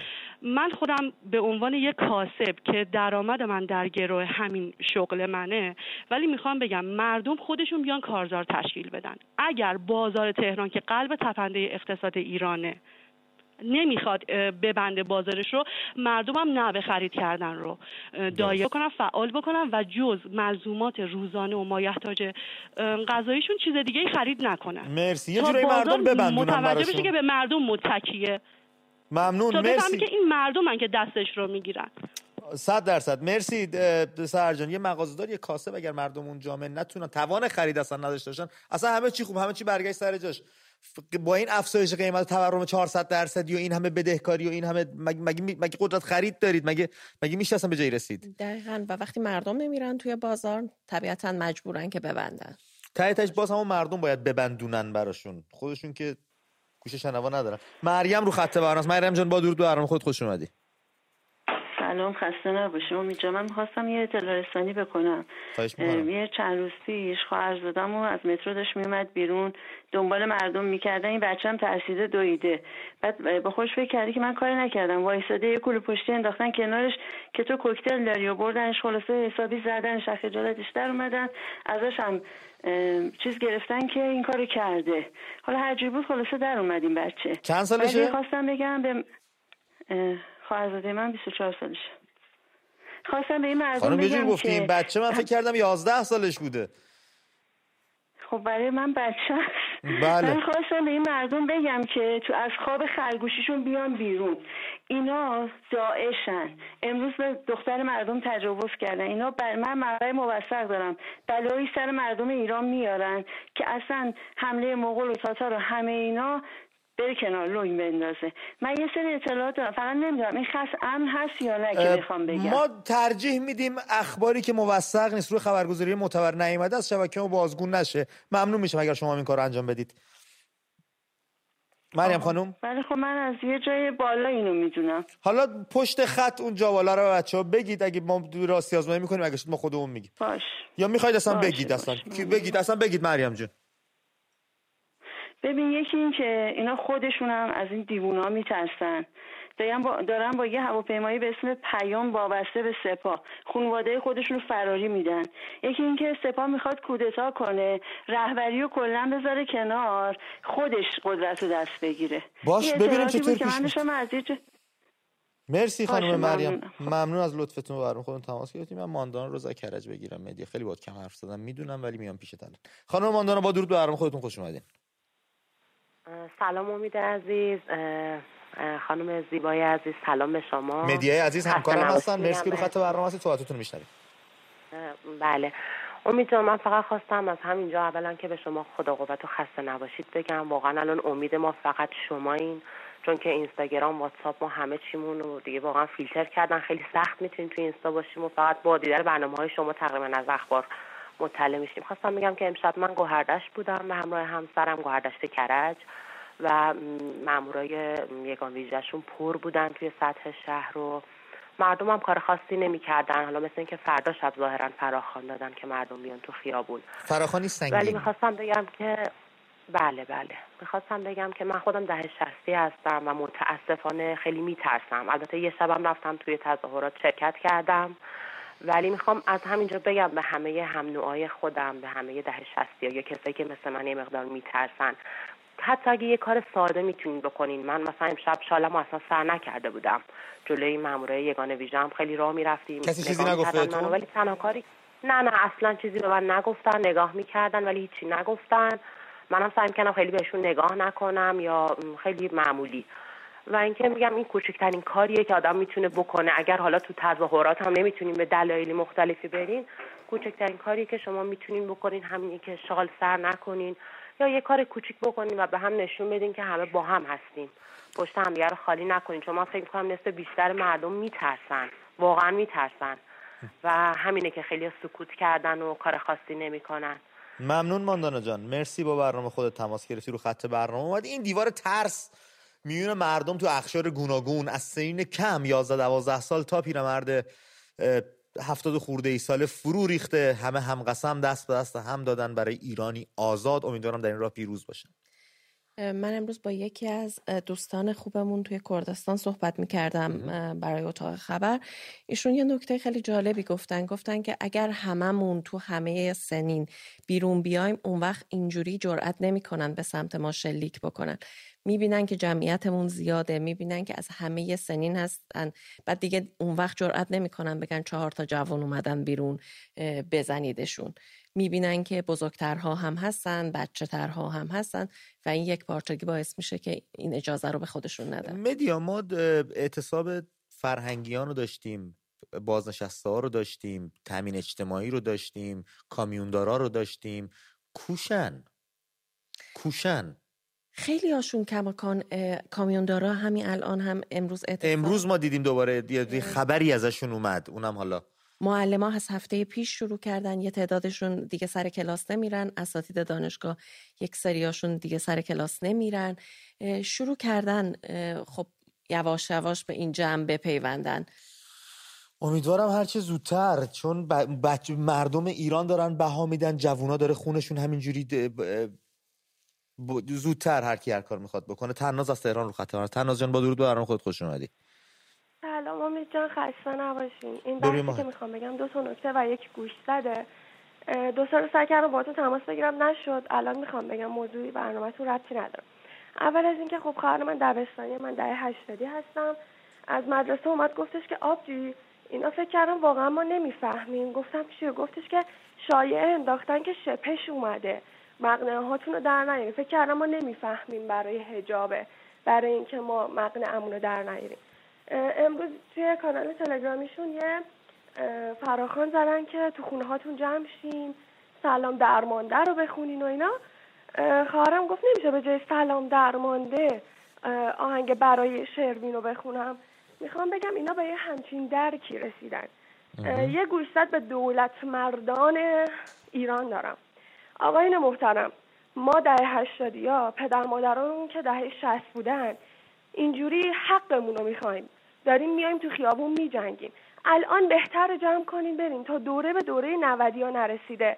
من خودم به عنوان یک کاسب که درآمد من در گروه همین شغل منه ولی می‌خوام بگم مردم خودشون بیان کارزار تشکیل بدن. اگر بازار تهران که قلب تپنده اقتصاد ایرانه نمی‌خواد ببنده بازارش رو مردم هم نه خرید کردن رو دایه بکنن فعال بکنن و جز ملزومات روزانه و مایحتاج غذاییشون چیز دیگه خرید نکنن. مرسی. یه جوری مردم ببندونن متوجه بشه که به مردم متکیه. ممنون. مرسی. که این مردم که دستش رو می‌گیرن. صد درصد. مرسی سرجان. یه مغازه‌دار یه کاسب اگر مردم اون جامعه نتونن توان خرید اصلا نداشته باشن. اصلا همه چی خوب همه چی برگشت سر جاش. با این افزایش قیمت تورم 400 درصدی و این همه بدهکاری و این همه مگه, مگه, قدرت خرید دارید؟ مگه مگه میشه اصلا به جای رسید؟ دقیقا. و وقتی مردم نمیرن توی بازار طبیعتا مجبورن که ببندن. تایتش باز همون مردم باید ببندونن براشون. خودشون که گوش شنوا ندارن. مریم رو خط برنامه. مریم جان با درود برنامه. خود خوش اومدی. سلام خسته نباشیم امیجا من می‌خواستم یه اطلاع رسانی بکنم. یه چند روز پیش خواهر زدم و از مترو داشت میومد بیرون. دنبال مردم می‌کردن. این بچه هم ترسیده دویده. بعد به خوش فکر کردی که من کاری نکردم. وایساده یه کلو پشتی انداختن کنارش که تو کوکتل داری و بردنش. خلاصه حسابی زدنش. از خجالتش در اومدن. ازش هم چیز گرفتن که این کارو کرده. حالا هرجوری بود خلاصه در اومدیم بچه. چند سالشه؟ خواستم بگم به خواهرزاده من 24 سالشه. خواستم به این مردم بگم گفتی این بچه من فکر کردم 11 سالش بوده. خب برای من بچه بله. من خواستم به این مردم بگم که تو از خواب خرگوشیشون بیان بیرون. اینا داعشن. امروز به دختر مردم تجاوز کردن. اینا بر من منبع موثق دارم بلایی سر مردم ایران میارن که اصلا حمله مغول و تاتار و همه اینا بره کنار لنگ بندازه. من یه سری اطلاعات دارم. فقط نمی‌دونم این خاص امن هست یا نه که می‌خوام بگم. ما ترجیح میدیم اخباری که موثق نیست روی خبرگزاری معتبر نیامده از شبکه ما بازگون نشه. ممنون میشم اگر شما این کار انجام بدید. مریم خانم؟ ولی خب من از یه جای بالا اینو می‌دونم. حالا پشت خط اون جا بالا رو بچه ها بگید. اگه ما راستی آزمایی می‌کنیم اگه ما خودمون میگیم. باش. یا می‌خواید اصلا بگید اصلا. بگید؟ اصلا بگید مریم جون. ببین یکی این که اینا خودشون هم از این دیوونا میترسن. دارن با, دارن با یه هواپیمایی به اسم پیام وابسته به سپاه. خانواده خودشون رو فراری میدن. یکی اینکه سپاه می‌خواد کودتا کنه رهبری رو کلا بذاره کنار خودش قدرت رو دست بگیره. باش ببینیم چطور پیش مرسی خانم مریم. ممنون. از لطفتون برام. خودتون تماس گرفتیم من ماندان رو کرج بگیرم. مدیا خیلی باید کم حرف زدم. می‌دونم ولی میام پیشت الان خانم ماندان با درود به خودتون خوش اومدین. سلام امید عزیز. خانم زیبای عزیز سلام به شما. مدیای عزیز همکارم هستن. مرسی رو خط برنامه هستی صحبتتون میشنویم. بله. امید من فقط خواستم از همینجا اولا که به شما خدا قوت و خسته نباشید بگم. واقعا الان امید ما فقط شما این چون که اینستاگرام واتساپ ما همه چیمون رو دیگه واقعا فیلتر کردن. خیلی سخت می‌تونیم توی اینستا باشیم و فقط با دیدن برنامه های شما تقریبا از اخبار مطلع میشیم خواستم بگم که امشب من گوهردشت بودم به همراه همسرم گوهردشت کرج و مامورای یگان ویژهشون پر بودن توی سطح شهر رو مردم هم کار خاصی نمی‌کردن. حالا مثل اینکه فردا شب ظاهرا فراخوان دادن که مردم بیان تو خیابون. فراخوانی سنگین ولی می‌خواستم بگم که بله بله. می‌خواستم بگم که من خودم ده شخصی هستم و متاسفانه خیلی میترسم. البته یه شبم رفتم توی تظاهرات شرکت کردم. ولی می‌خوام از همینجا بگم به همه هم نوعای خودم به همه ده شستی یا کسایی که مثل من یه مقدار میترسن. حتی اگه یه کار ساده می‌تونین بکنین. من مثلا امشب شالم اصلا سر نکرده بودم. جلوی مامورای یگانه ویژه هم خیلی راه می‌رفتیم. کسی چیزی نگفته ولی تنها کاری نه نه اصلا چیزی به من نگفتن نگاه می‌کردن ولی هیچی نگفتن. منم سعی می‌کنم خیلی بهشون نگاه نکنم یا خیلی معمولی. و اینکه میگم این کوچکترین کاریه که آدم می‌تونه بکنه. اگر حالا تو تظاهرات هم نمی‌تونیم به دلایلی مختلفی برین کوچکترین کاری که شما می‌تونین بکنین همینی که شال سر نکنین یا یه کار کوچیک بکنین و به هم نشون بدین که همه با هم هستیم پشت همدیگه رو خالی نکنین. چون من فکر کنم نصف بیشتر مردم میترسن. واقعا میترسن. و همینه که خیلی سکوت کردن و کار خاصی نمی‌کنن. ممنون ماندانا جان. مرسی با برنامه خودت تماس گرفتی رو خط برنامه. اومد این دیوار ترس. میون مردم تو اخشار گوناگون از سنین کم 11 12 سال تا پیرمرد هفتاد خورده ای سال فرو ریخته. همه هم قسم دست به دست هم دادن برای ایرانی آزاد. امیدوارم در این راه پیروز باشن. من امروز با یکی از دوستان خوبمون توی کردستان صحبت می‌کردم برای اتاق خبر. ایشون یه نکته خیلی جالبی گفتن. گفتن که اگر هممون تو همه سنین بیرون بیایم اون وقت اینجوری جرأت نمی‌کنن به سمت ما شلیک بکنن. می‌بینن که جمعیتمون زیاده می‌بینن که از همه سنین هستن. بعد دیگه اون وقت جرئت نمی‌کنن بگن چهار تا جوان اومدن بیرون بزنیدشون. می‌بینن که بزرگترها هم هستن بچه ترها هم هستن و این یک پارچگی باعث میشه که این اجازه رو به خودشون ندن مدیا ما اعتصاب فرهنگیان رو داشتیم بازنشسته ها رو داشتیم تامین اجتماعی رو داشتیم کامیوندارا رو داشتیم. کوشن. کوشن. خیلی هاشون کماکان کامیوندارا همین الان هم امروز اعتصاب امروز ما دیدیم دوباره خبری ازشون اومد. اونم حالا. معلم ها از هفته پیش شروع کردن. یه تعدادشون دیگه سر کلاس نمیرن. اساتید دانشگاه یک سریاشون دیگه سر کلاس نمیرن. شروع کردن خب یواش یواش به این جمع بپیوندن. امیدوارم هرچه زودتر چون بچ... مردم ایران دارن بها میدن جوونا داره خونشون همینجوری زودتر هر کی هر کار می‌خواد بکنه. تناز از تهران رو خط تناز جان با درود برنامه خود خوش اومدی. سلام امید جان خسته نباشین. این بحثی که می‌خوام بگم دو تا نکته و یک گوش زده. دو سال سعی کردم باهاتون تماس بگیرم. نشد. الان می‌خوام بگم موضوعی برنامهتون ربطی نداره. اول از اینکه خب خواهر من دبستانی من دهه هشتادی هستم. از مدرسه اومد گفتش که آبجی اینا فکر کردم واقعا ما نمی‌فهمیم. گفتم چیه گفتش که شایعه انداختن که شپش اومده. مقنعه هاتون رو در نیاریم فکر کردم ما نمی‌فهمیم برای هجابه برای اینکه ما مقنعه رو در نیاریم. امروز توی کانال تلگرامیشون یه فراخان زدن که تو خونه هاتون جمع شین سلام درمانده رو بخونین و اینا. خواهرم گفت نمیشه به جای سلام درمانده آهنگ برای شروین رو بخونم. می‌خوام بگم اینا به یه همچین درکی رسیدن. یه گوشزد به دولت مردان ایران دارم. آقاین محترم ما دهه هشتادی ها پدر مادران که دهه شست بودن اینجوری حقمون رو می‌خوایم. داریم میایم تو خیابون میجنگیم. الان بهتر جمع کنیم بریم تا دوره به دوره نودی ها نرسیده.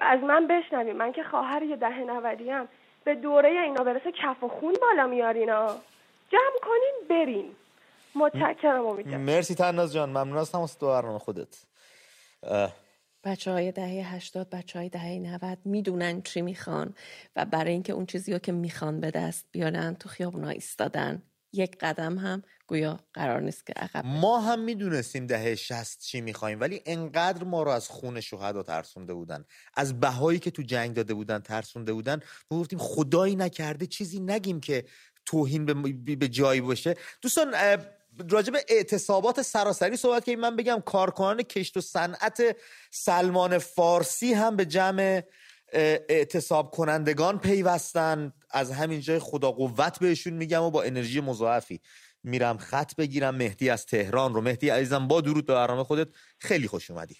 از من بشنویم. من که خواهر یه دهه نودی هم به دوره اینا برسه کف و خون بالا میارینا جمع کنیم بریم. متشکرم امید مرسی تناز جان. ممنون از دو خودت. بچه های دهه هشتاد بچه های دهه نود می‌دونن چی می‌خوان و برای اینکه اون چیزی رو که می‌خوان به دست بیارن تو خیابونا ایستادن. یک قدم هم گویا قرار نیست که عقب ما هم می‌دونستیم دهه شست چی می‌خوایم ولی انقدر ما رو از خون شهدا ترسونده بودن. از بهایی که تو جنگ داده بودن ترسونده بودن. ما گفتیم خدایی نکرده چیزی نگیم که توهین به جایی باشه. دوستان راجع به اعتصابات سراسری صحبت که من بگم کارکنان کشت و صنعت سلمان فارسی هم به جمع اعتصاب کنندگان پیوستن. از همین جای خدا قوت بهشون میگم و با انرژی مضاعفی میرم خط بگیرم. مهدی از تهران رو. مهدی عزیزم با درود به برنامه خودت. خیلی خوش اومدی.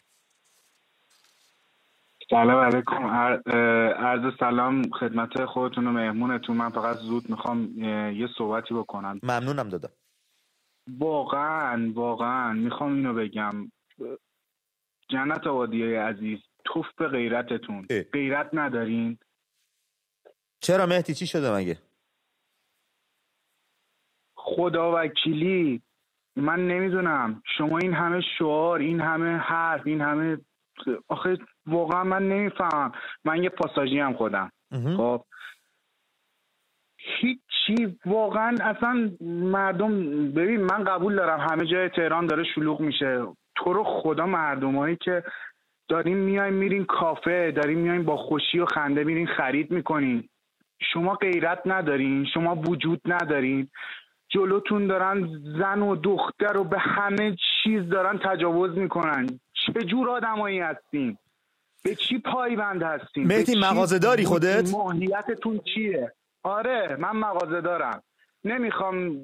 سلام علیکم. عرض سلام خدمت خودتون و مهمونتون. من فقط زود می‌خوام یه صحبتی بکنم. ممنونم دادم. واقعا واقعا می‌خوام اینو بگم. جنت آبادی عزیز توف به غیرتتون. غیرت ندارین. چرا مهدی؟ چی شده مگه؟ خدا وکیلی. من نمی‌دونم. شما این همه شعار این همه حرف این همه آخه واقعا من نمی‌فهمم. من یه پاساژی هم خودم. خب. هیچی واقعا اصلا مردم ببین من قبول دارم همه جای تهران داره شلوغ میشه. تو رو خدا مردمایی که داریم میایم میرین کافه داریم میایم با خوشی و خنده میرین خرید می‌کنین. شما غیرت ندارین شما وجود ندارین. جلوتون دارن زن و دختر رو به همه چیز دارن تجاوز می‌کنن. چه جور آدمایی هستین؟ به چی پایبند هستین؟ مهدی مغازه داری خودت؟ ماهیتتون چیه؟ آره من مغازه دارم. نمی‌خوام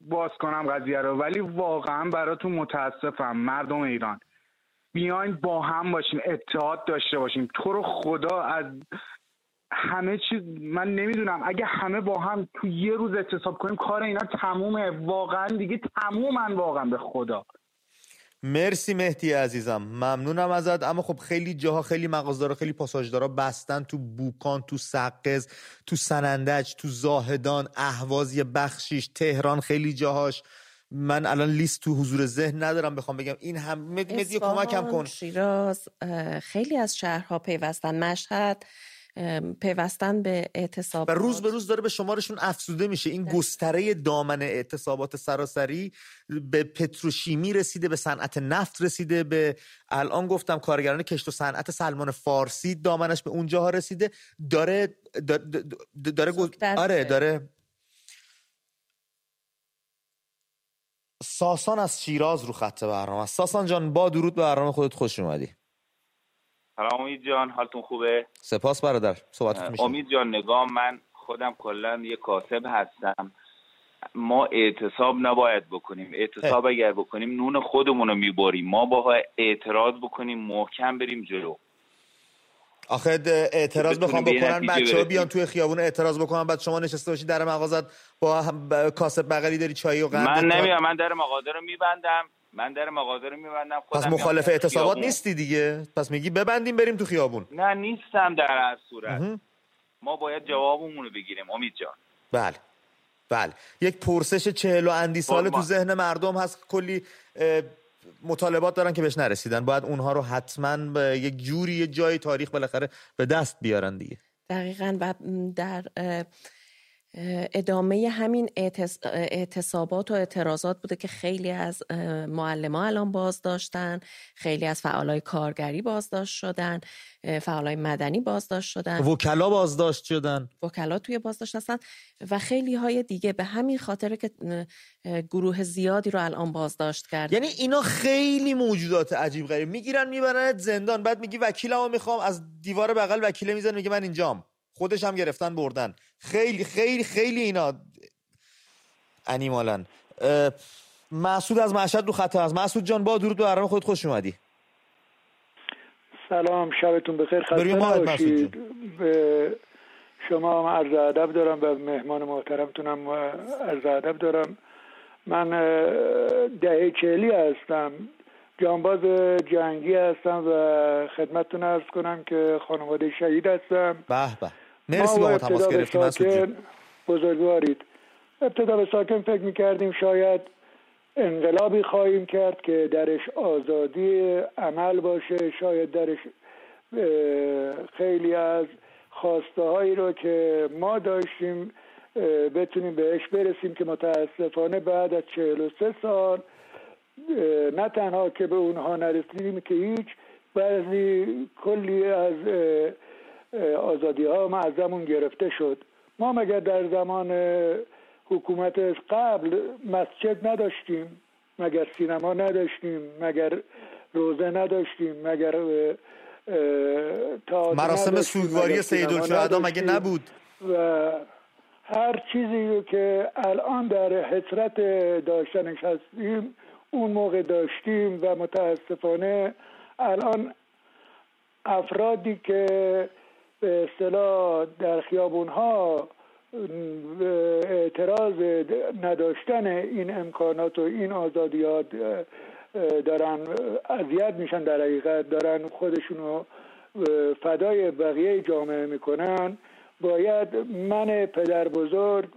باز کنم قضیه رو ولی واقعا براتون متاسفم مردم ایران. بیاین با هم باشیم اتحاد داشته باشیم. تو رو خدا از همه چیز من نمی‌دونم اگه همه با هم تو یه روز اعتصاب کنیم کار اینا تمومه. واقعا دیگه تمومن واقعا به خدا. مرسی مهدی عزیزم. ممنونم ازت. اما خب خیلی جاها خیلی مغازدارا خیلی پاساژدارا بستن تو بوکان تو سقز تو سنندج تو زاهدان اهواز بخشیش تهران خیلی جاهاش. من الان لیست تو حضور ذهن ندارم بخوام بگم این هم مدی کمکم کن. شیراز خیلی از شهرها پیوستن. مشهد پیوستن به اعتصابات و روز به روز داره به شمارشون افزوده میشه. این گستره دامن اعتصابات سراسری به پتروشیمی رسیده به صنعت نفت رسیده به الان گفتم کارگران کشت و صنعت سلمان فارسی دامنش به اونجاها رسیده. داره داره, داره, داره آره داره ساسان از شیراز رو خط برنامه ساسان جان با درود به برنامه خودت خوش اومدی. سلام امید جان حالتون خوبه؟ سپاس برادر صحبت امید جان نگاه من خودم کلا یه کاسب هستم. ما اعتصاب نباید بکنیم. اعتصاب اگر بکنیم نون خودمون رو می‌بریم. ما با اعتراض بکنیم محکم بریم جلو. آخه اعتراض بخوام بکنن بچه ها بیان توی خیابون اعتراض بکنن. بعد شما نشسته باشی در مغازت با کاسب بغلی داری چای و قند من نمیام من در مغازه رو میبندم. من در مغازه رو میبندم پس مخالف اعتصابات نیستی دیگه؟ پس میگی ببندیم بریم تو خیابون. نه نیستم در هر صورت. ما باید جوابمون رو بگیریم امید جان. بله. بله. یک پرسش چهل و اندی ساله تو ذهن مردم هست. کلی مطالبات دارن که بهش نرسیدن. باید اونها رو حتما به یک جوری یه جای تاریخ بالاخره به دست بیارن دیگه. دقیقا. و در ادامه همین اعتصابات و اعتراضات بوده که خیلی از معلمان الان بازداشتن خیلی از فعالای کارگری بازداشت شدن فعالای مدنی بازداشت شدن. وکلا بازداشت شدن. وکلا توی بازداشت هستن و خیلی های دیگه به همین خاطر که گروه زیادی رو الان بازداشت کرد. یعنی اینا خیلی موجودات عجیب غریب. می‌گیرن می‌برن زندان. بعد میگی وکیلمو می‌خوام از دیوار بغل وکیله می‌زنه میگه من اینجام. خودش هم گرفتن بردن. خیلی خیلی خیلی اینا انیمالن. مسعود از مشهد رو خط از مسعود جان با درود به برنامه خود خوش اومدی. سلام شبتون بخیر. خسته نباشید. شما هم عرض ادب دارم به مهمان محترمتونم عرض ادب دارم. من دهه چهلی هستم. جانباز جنگی هستم و خدمتتون ارز کنم که خانواده شهید هستم. به به. مرسی با ما تماس گرفتیم بزرگوارید. ابتدا به ساکن فکر می‌کردیم شاید انقلابی خواهیم کرد که درش آزادی عمل باشه شاید درش خیلی از خواسته هایی رو که ما داشتیم بتونیم بهش برسیم که متاسفانه بعد از چهل و سه سال نه تنها که به اونها نرسیدیم که هیچ بعضی کلی از آزادی ها معظمون گرفته شد. ما مگر در زمان حکومت قبل مسجد نداشتیم؟ مگر سینما نداشتیم؟ مگر روزه نداشتیم؟ مگر مراسم سوگواری سیدالشهدا مگه نبود؟ و هر چیزی که الان در حسرت داشتنش هستیم اون موقع داشتیم و متاسفانه الان افرادی که به اصطلاح در خیابون ها اعتراض نداشتن این امکانات و این آزادیات دارن اذیت میشن در حقیقت دارن خودشونو فدای بقیه جامعه می‌کنن. باید من پدر بزرگ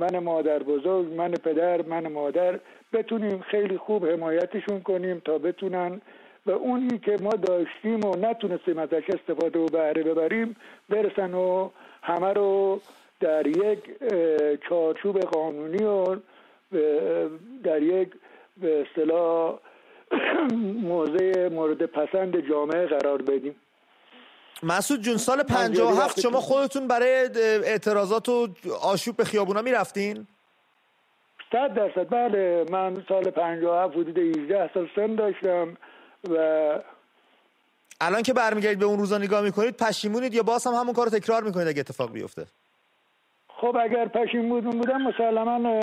من مادر بزرگ من پدر من مادر بتونیم خیلی خوب حمایتشون کنیم تا بتونن و اونی که ما داشتیم و نتونستیم ازش استفاده و بهره ببریم برسن و همه رو در یک چارچوب قانونی و در یک به اصطلاح *clears throat* موضع مورد پسند جامعه قرار بدیم. مسعود جون سال 57 شما خودتون برای اعتراضات و آشوب به خیابونا می‌رفتین؟ صد درصد. بله من سال 57 حدود 18 سال سن داشتم. و الان که برمیگردید به اون روزا نگاه می‌کنید پشیمونید یا باز هم همون کار رو تکرار می‌کنید اگه اتفاق بیفته؟ خب اگر پشیمون بودم مسلما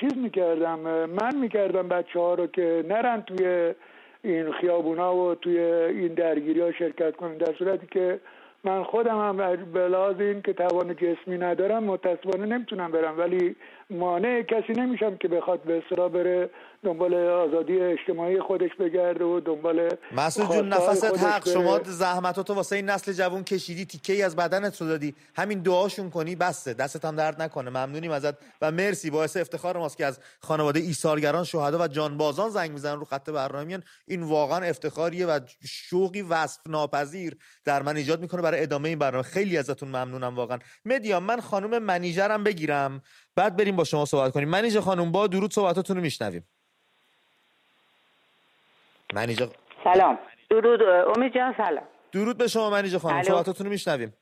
چیز می‌کردم من می‌کردم بچه ها رو که نرن توی این خیابونا و توی این درگیری ها شرکت کنن در صورتی که من خودم هم به لحاظ این که توان جسمی ندارم متاسفانه نمی‌تونم برم. ولی مانع کسی نمیشم که بخواد به اصرا بره دنبال آزادی اجتماعی خودش بگرده و دنبال مسعود جون نفست حق. شما زحمتاتو واسه این نسل جوان کشیدی تیکه ای از بدنت رو دادی. همین دعاشون کنی بسته دستت هم درد نکنه. ممنونیم ازت و مرسی. باعث افتخار ماست که از خانواده ایثارگران شهدا و جانبازان زنگ می‌زنن رو خط برنامه. این واقعا افتخاریه و شوقی وصف ناپذیر در من ایجاد می‌کنه برای ادامه این برنامه. خیلی ازتون ممنونم واقعا. مدیا من خانم منیجرم بگیرم. بعد بریم با شما صحبت کنیم. منیجه خانم با درود صحبتاتون رو میشنویم. منیجه سلام. درود امید جان سلام. درود به شما منیجه خانم صحبتاتون رو میشنویم.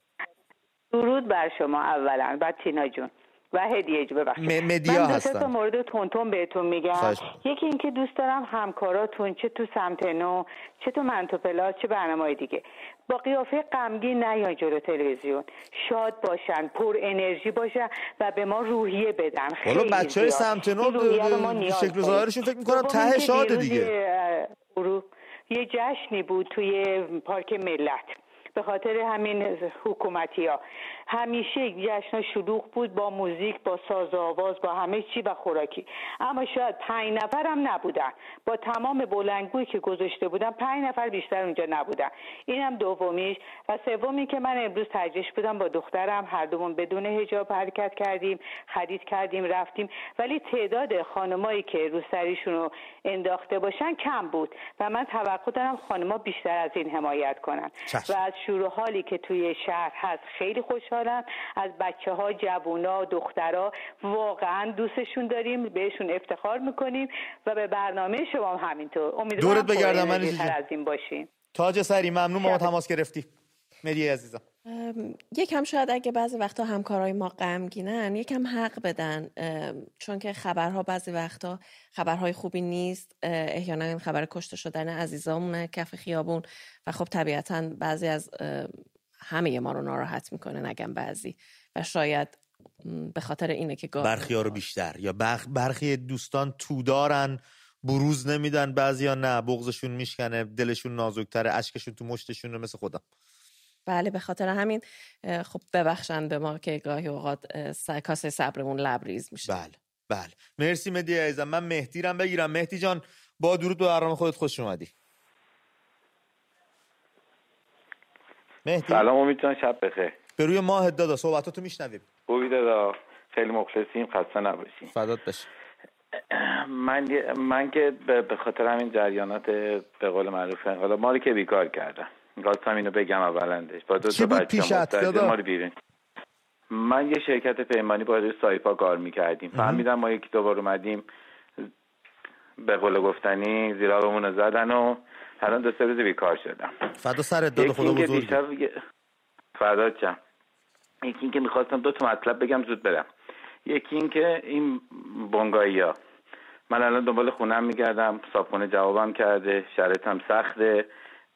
درود بر شما اولا. بعد تینا جون. و هدیه ببخشید مدیا من هستم تا مورد تونتون بهتون میگم. یکی اینکه دوست دارم همکاراتون چه تو سمت نو چه تو منتو چه برنامه دیگه. با قیافه غمگین نیان جلو تلویزیون. شاد باشن پر انرژی باشن و به ما روحیه بدن. خیلی بچه های سمت نو شکل ظاهرشون فکر می‌کنم ته شاده دیگه. یه جشنی بود توی پارک ملت. به خاطر همین حکومتی ها همیشه جشن شلوغ بود با موزیک با ساز آواز با همه چی و خوراکی. اما شاید پنج نفر هم نبودن. با تمام بلنگویی که گذاشته بودن پنج نفر بیشتر اونجا نبودن. اینم دومیش. و سومی که من امروز ترجیح بودم با دخترم هر دومون بدون هجاب حرکت کردیم خرید کردیم رفتیم. ولی تعداد خانمایی که روسریشون رو انداخته باشن کم بود. و من توقع دارم خانما بیشتر از این حمایت کنن. و از شروع حالی که توی شهر هست خیلی خوشحالم از بچه ها جوونا دخترها واقعا دوستشون داریم بهشون افتخار می‌کنیم و به برنامه شما هم همینطور. امیدوارم دورت بگردم من از این باشین. تاج سری ممنون ما تماس گرفتی. مدی عزیزم. یکم شاید اگه بعضی وقتا همکارای ما غمگینن یکم حق بدن. چون که خبرها بعضی وقتا خبرهای خوبی نیست. احیانا این خبر کشته شدن عزیزامونه کف خیابون. و خب طبیعتا بعضی از همه ما رو ناراحت می‌کنه نگم بعضی. و شاید به خاطر اینه که برخی ها رو بیشتر. یا برخی دوستان تو دارن بروز نمیدن بعضی ها نه بغزشون میشکنه دلشون نازکتره اشکشون تو مشتشون رو مثل خودم. بله به خاطر همین خب ببخشن به ما که گاهی اوقات کاسه صبرمون لبریز میشه. بله بله. مرسی مهدی عزیزم. من مهدیرم بگیرم. مهدی جان با درود به برنامه خودت خوش اومدی. مهدی؟ سلام امید جان شب بخیر. به روی ماه دادا صحبتاتو میشنویم. خوبی دادا؟ خیلی مخلصیم خسته نباشیم فدات بشه من من که به خاطر همین جریانات به قول معروف حالا ما رو که بیکار کردم راستم اینو بگم اولندش. با دو تا بچه من یه شرکت پیمانی با سایپا کار می‌کردیم. فهمیدم ما یکی دوبار اومدیم به قول گفتنی زیرابمون رو زدن و الان دو سه روز بیکار شدم. فدا سرت داد خدا بزرگ فدا چم یکی اینکه می‌خواستم دو تا مطلب بگم زود برم. یکی اینکه این بنگایی ها من الان دنبال خونم میگردم صابخونه جوابم کرده شرطم سخته.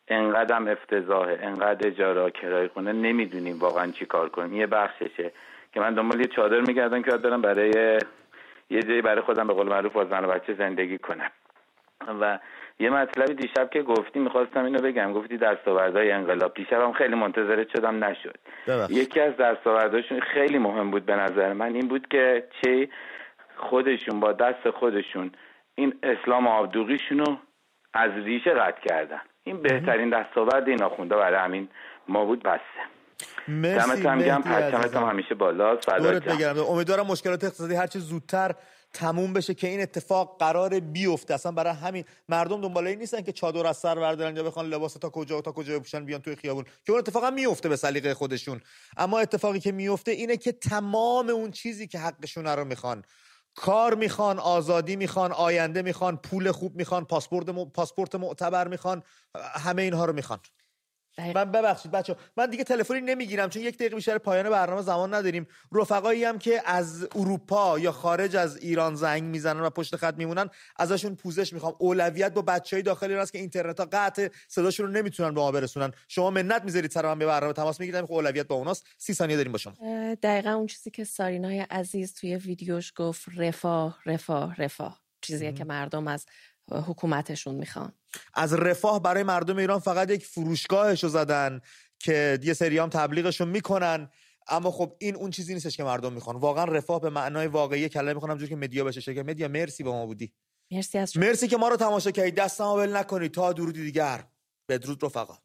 انقدرم افتضاحه انقدر اجاره کرای خونه نمی‌دونیم واقعا چی کار کنیم. یه بخششه که من دنبال یه چادر میگردم که باید برم برای یه جایی برای خودم به قول معروف با زن و بچه زندگی کنم. و یه مطلبی دیشب که گفتی می‌خواستم اینو بگم. گفتی دستاوردهای انقلاب. دیشبم خیلی منتظرت شدم نشد. یکی از دستاوردهاشون خیلی مهم بود به نظر من این بود که چه خودشون با دست خودشون این اسلام آبدوغیشون رو از ریشه قطع کردن. این بهترین دستاورد این آخونده برای همین ما بود بسته. مرسی هم گم هم همیشه بالا امیدوارم مشکلات اقتصادی هرچه زودتر تموم بشه که این اتفاق قرار بیفته. اصلا برای همین مردم دنبال این نیستن که چادر از سر بردارن یا بخوان لباس تا کجا و تا کجا بپوشن بیان توی خیابون. که اون اتفاقا میفته به سلیقه خودشون. اما اتفاقی که میفته اینه که تمام اون چیزی که حقشون رو می‌خوان. کار می‌خوان آزادی می‌خوان آینده می‌خوان پول خوب می‌خوان پاسپورت پاسپورت معتبر می‌خوان همه اینها رو می‌خوان. من ببخشید بچه من دیگه تلفنی نمی‌گیرم چون یک دقیقه بیشتر پایان برنامه زمان نداریم. رفقایی هم که از اروپا یا خارج از ایران زنگ می‌زنن و پشت خط میمونن ازشون پوزش می‌خوام. اولویت با های داخلی هست که اینترنت ها قطع صداشون رو نمی‌تونن به ما برسونن. شما منت می‌ذارید سر من به برنامه تماس می‌گیرم که اولویت با اوناست. سی ثانیه داریم با شما. دقیقا اون چیزی که سارینای عزیز توی ویدیوش گفت رفاه رفاه رفاه. چیزیه که مردم از حکومتشون می‌خوان. از رفاه برای مردم ایران فقط یک فروشگاهشو زدن که یه سریام تبلیغشون می‌کنن. اما خب این اون چیزی نیستش که مردم می‌خوان. واقعا رفاه به معنای واقعی کلمه می‌خوام جور که مدیا بشه. که مدیا مرسی به ما بودی. مرسی از مرسی که ما رو تماشا کردید دستمو ول نکنید تا درودی دیگر. بدرود رفقا.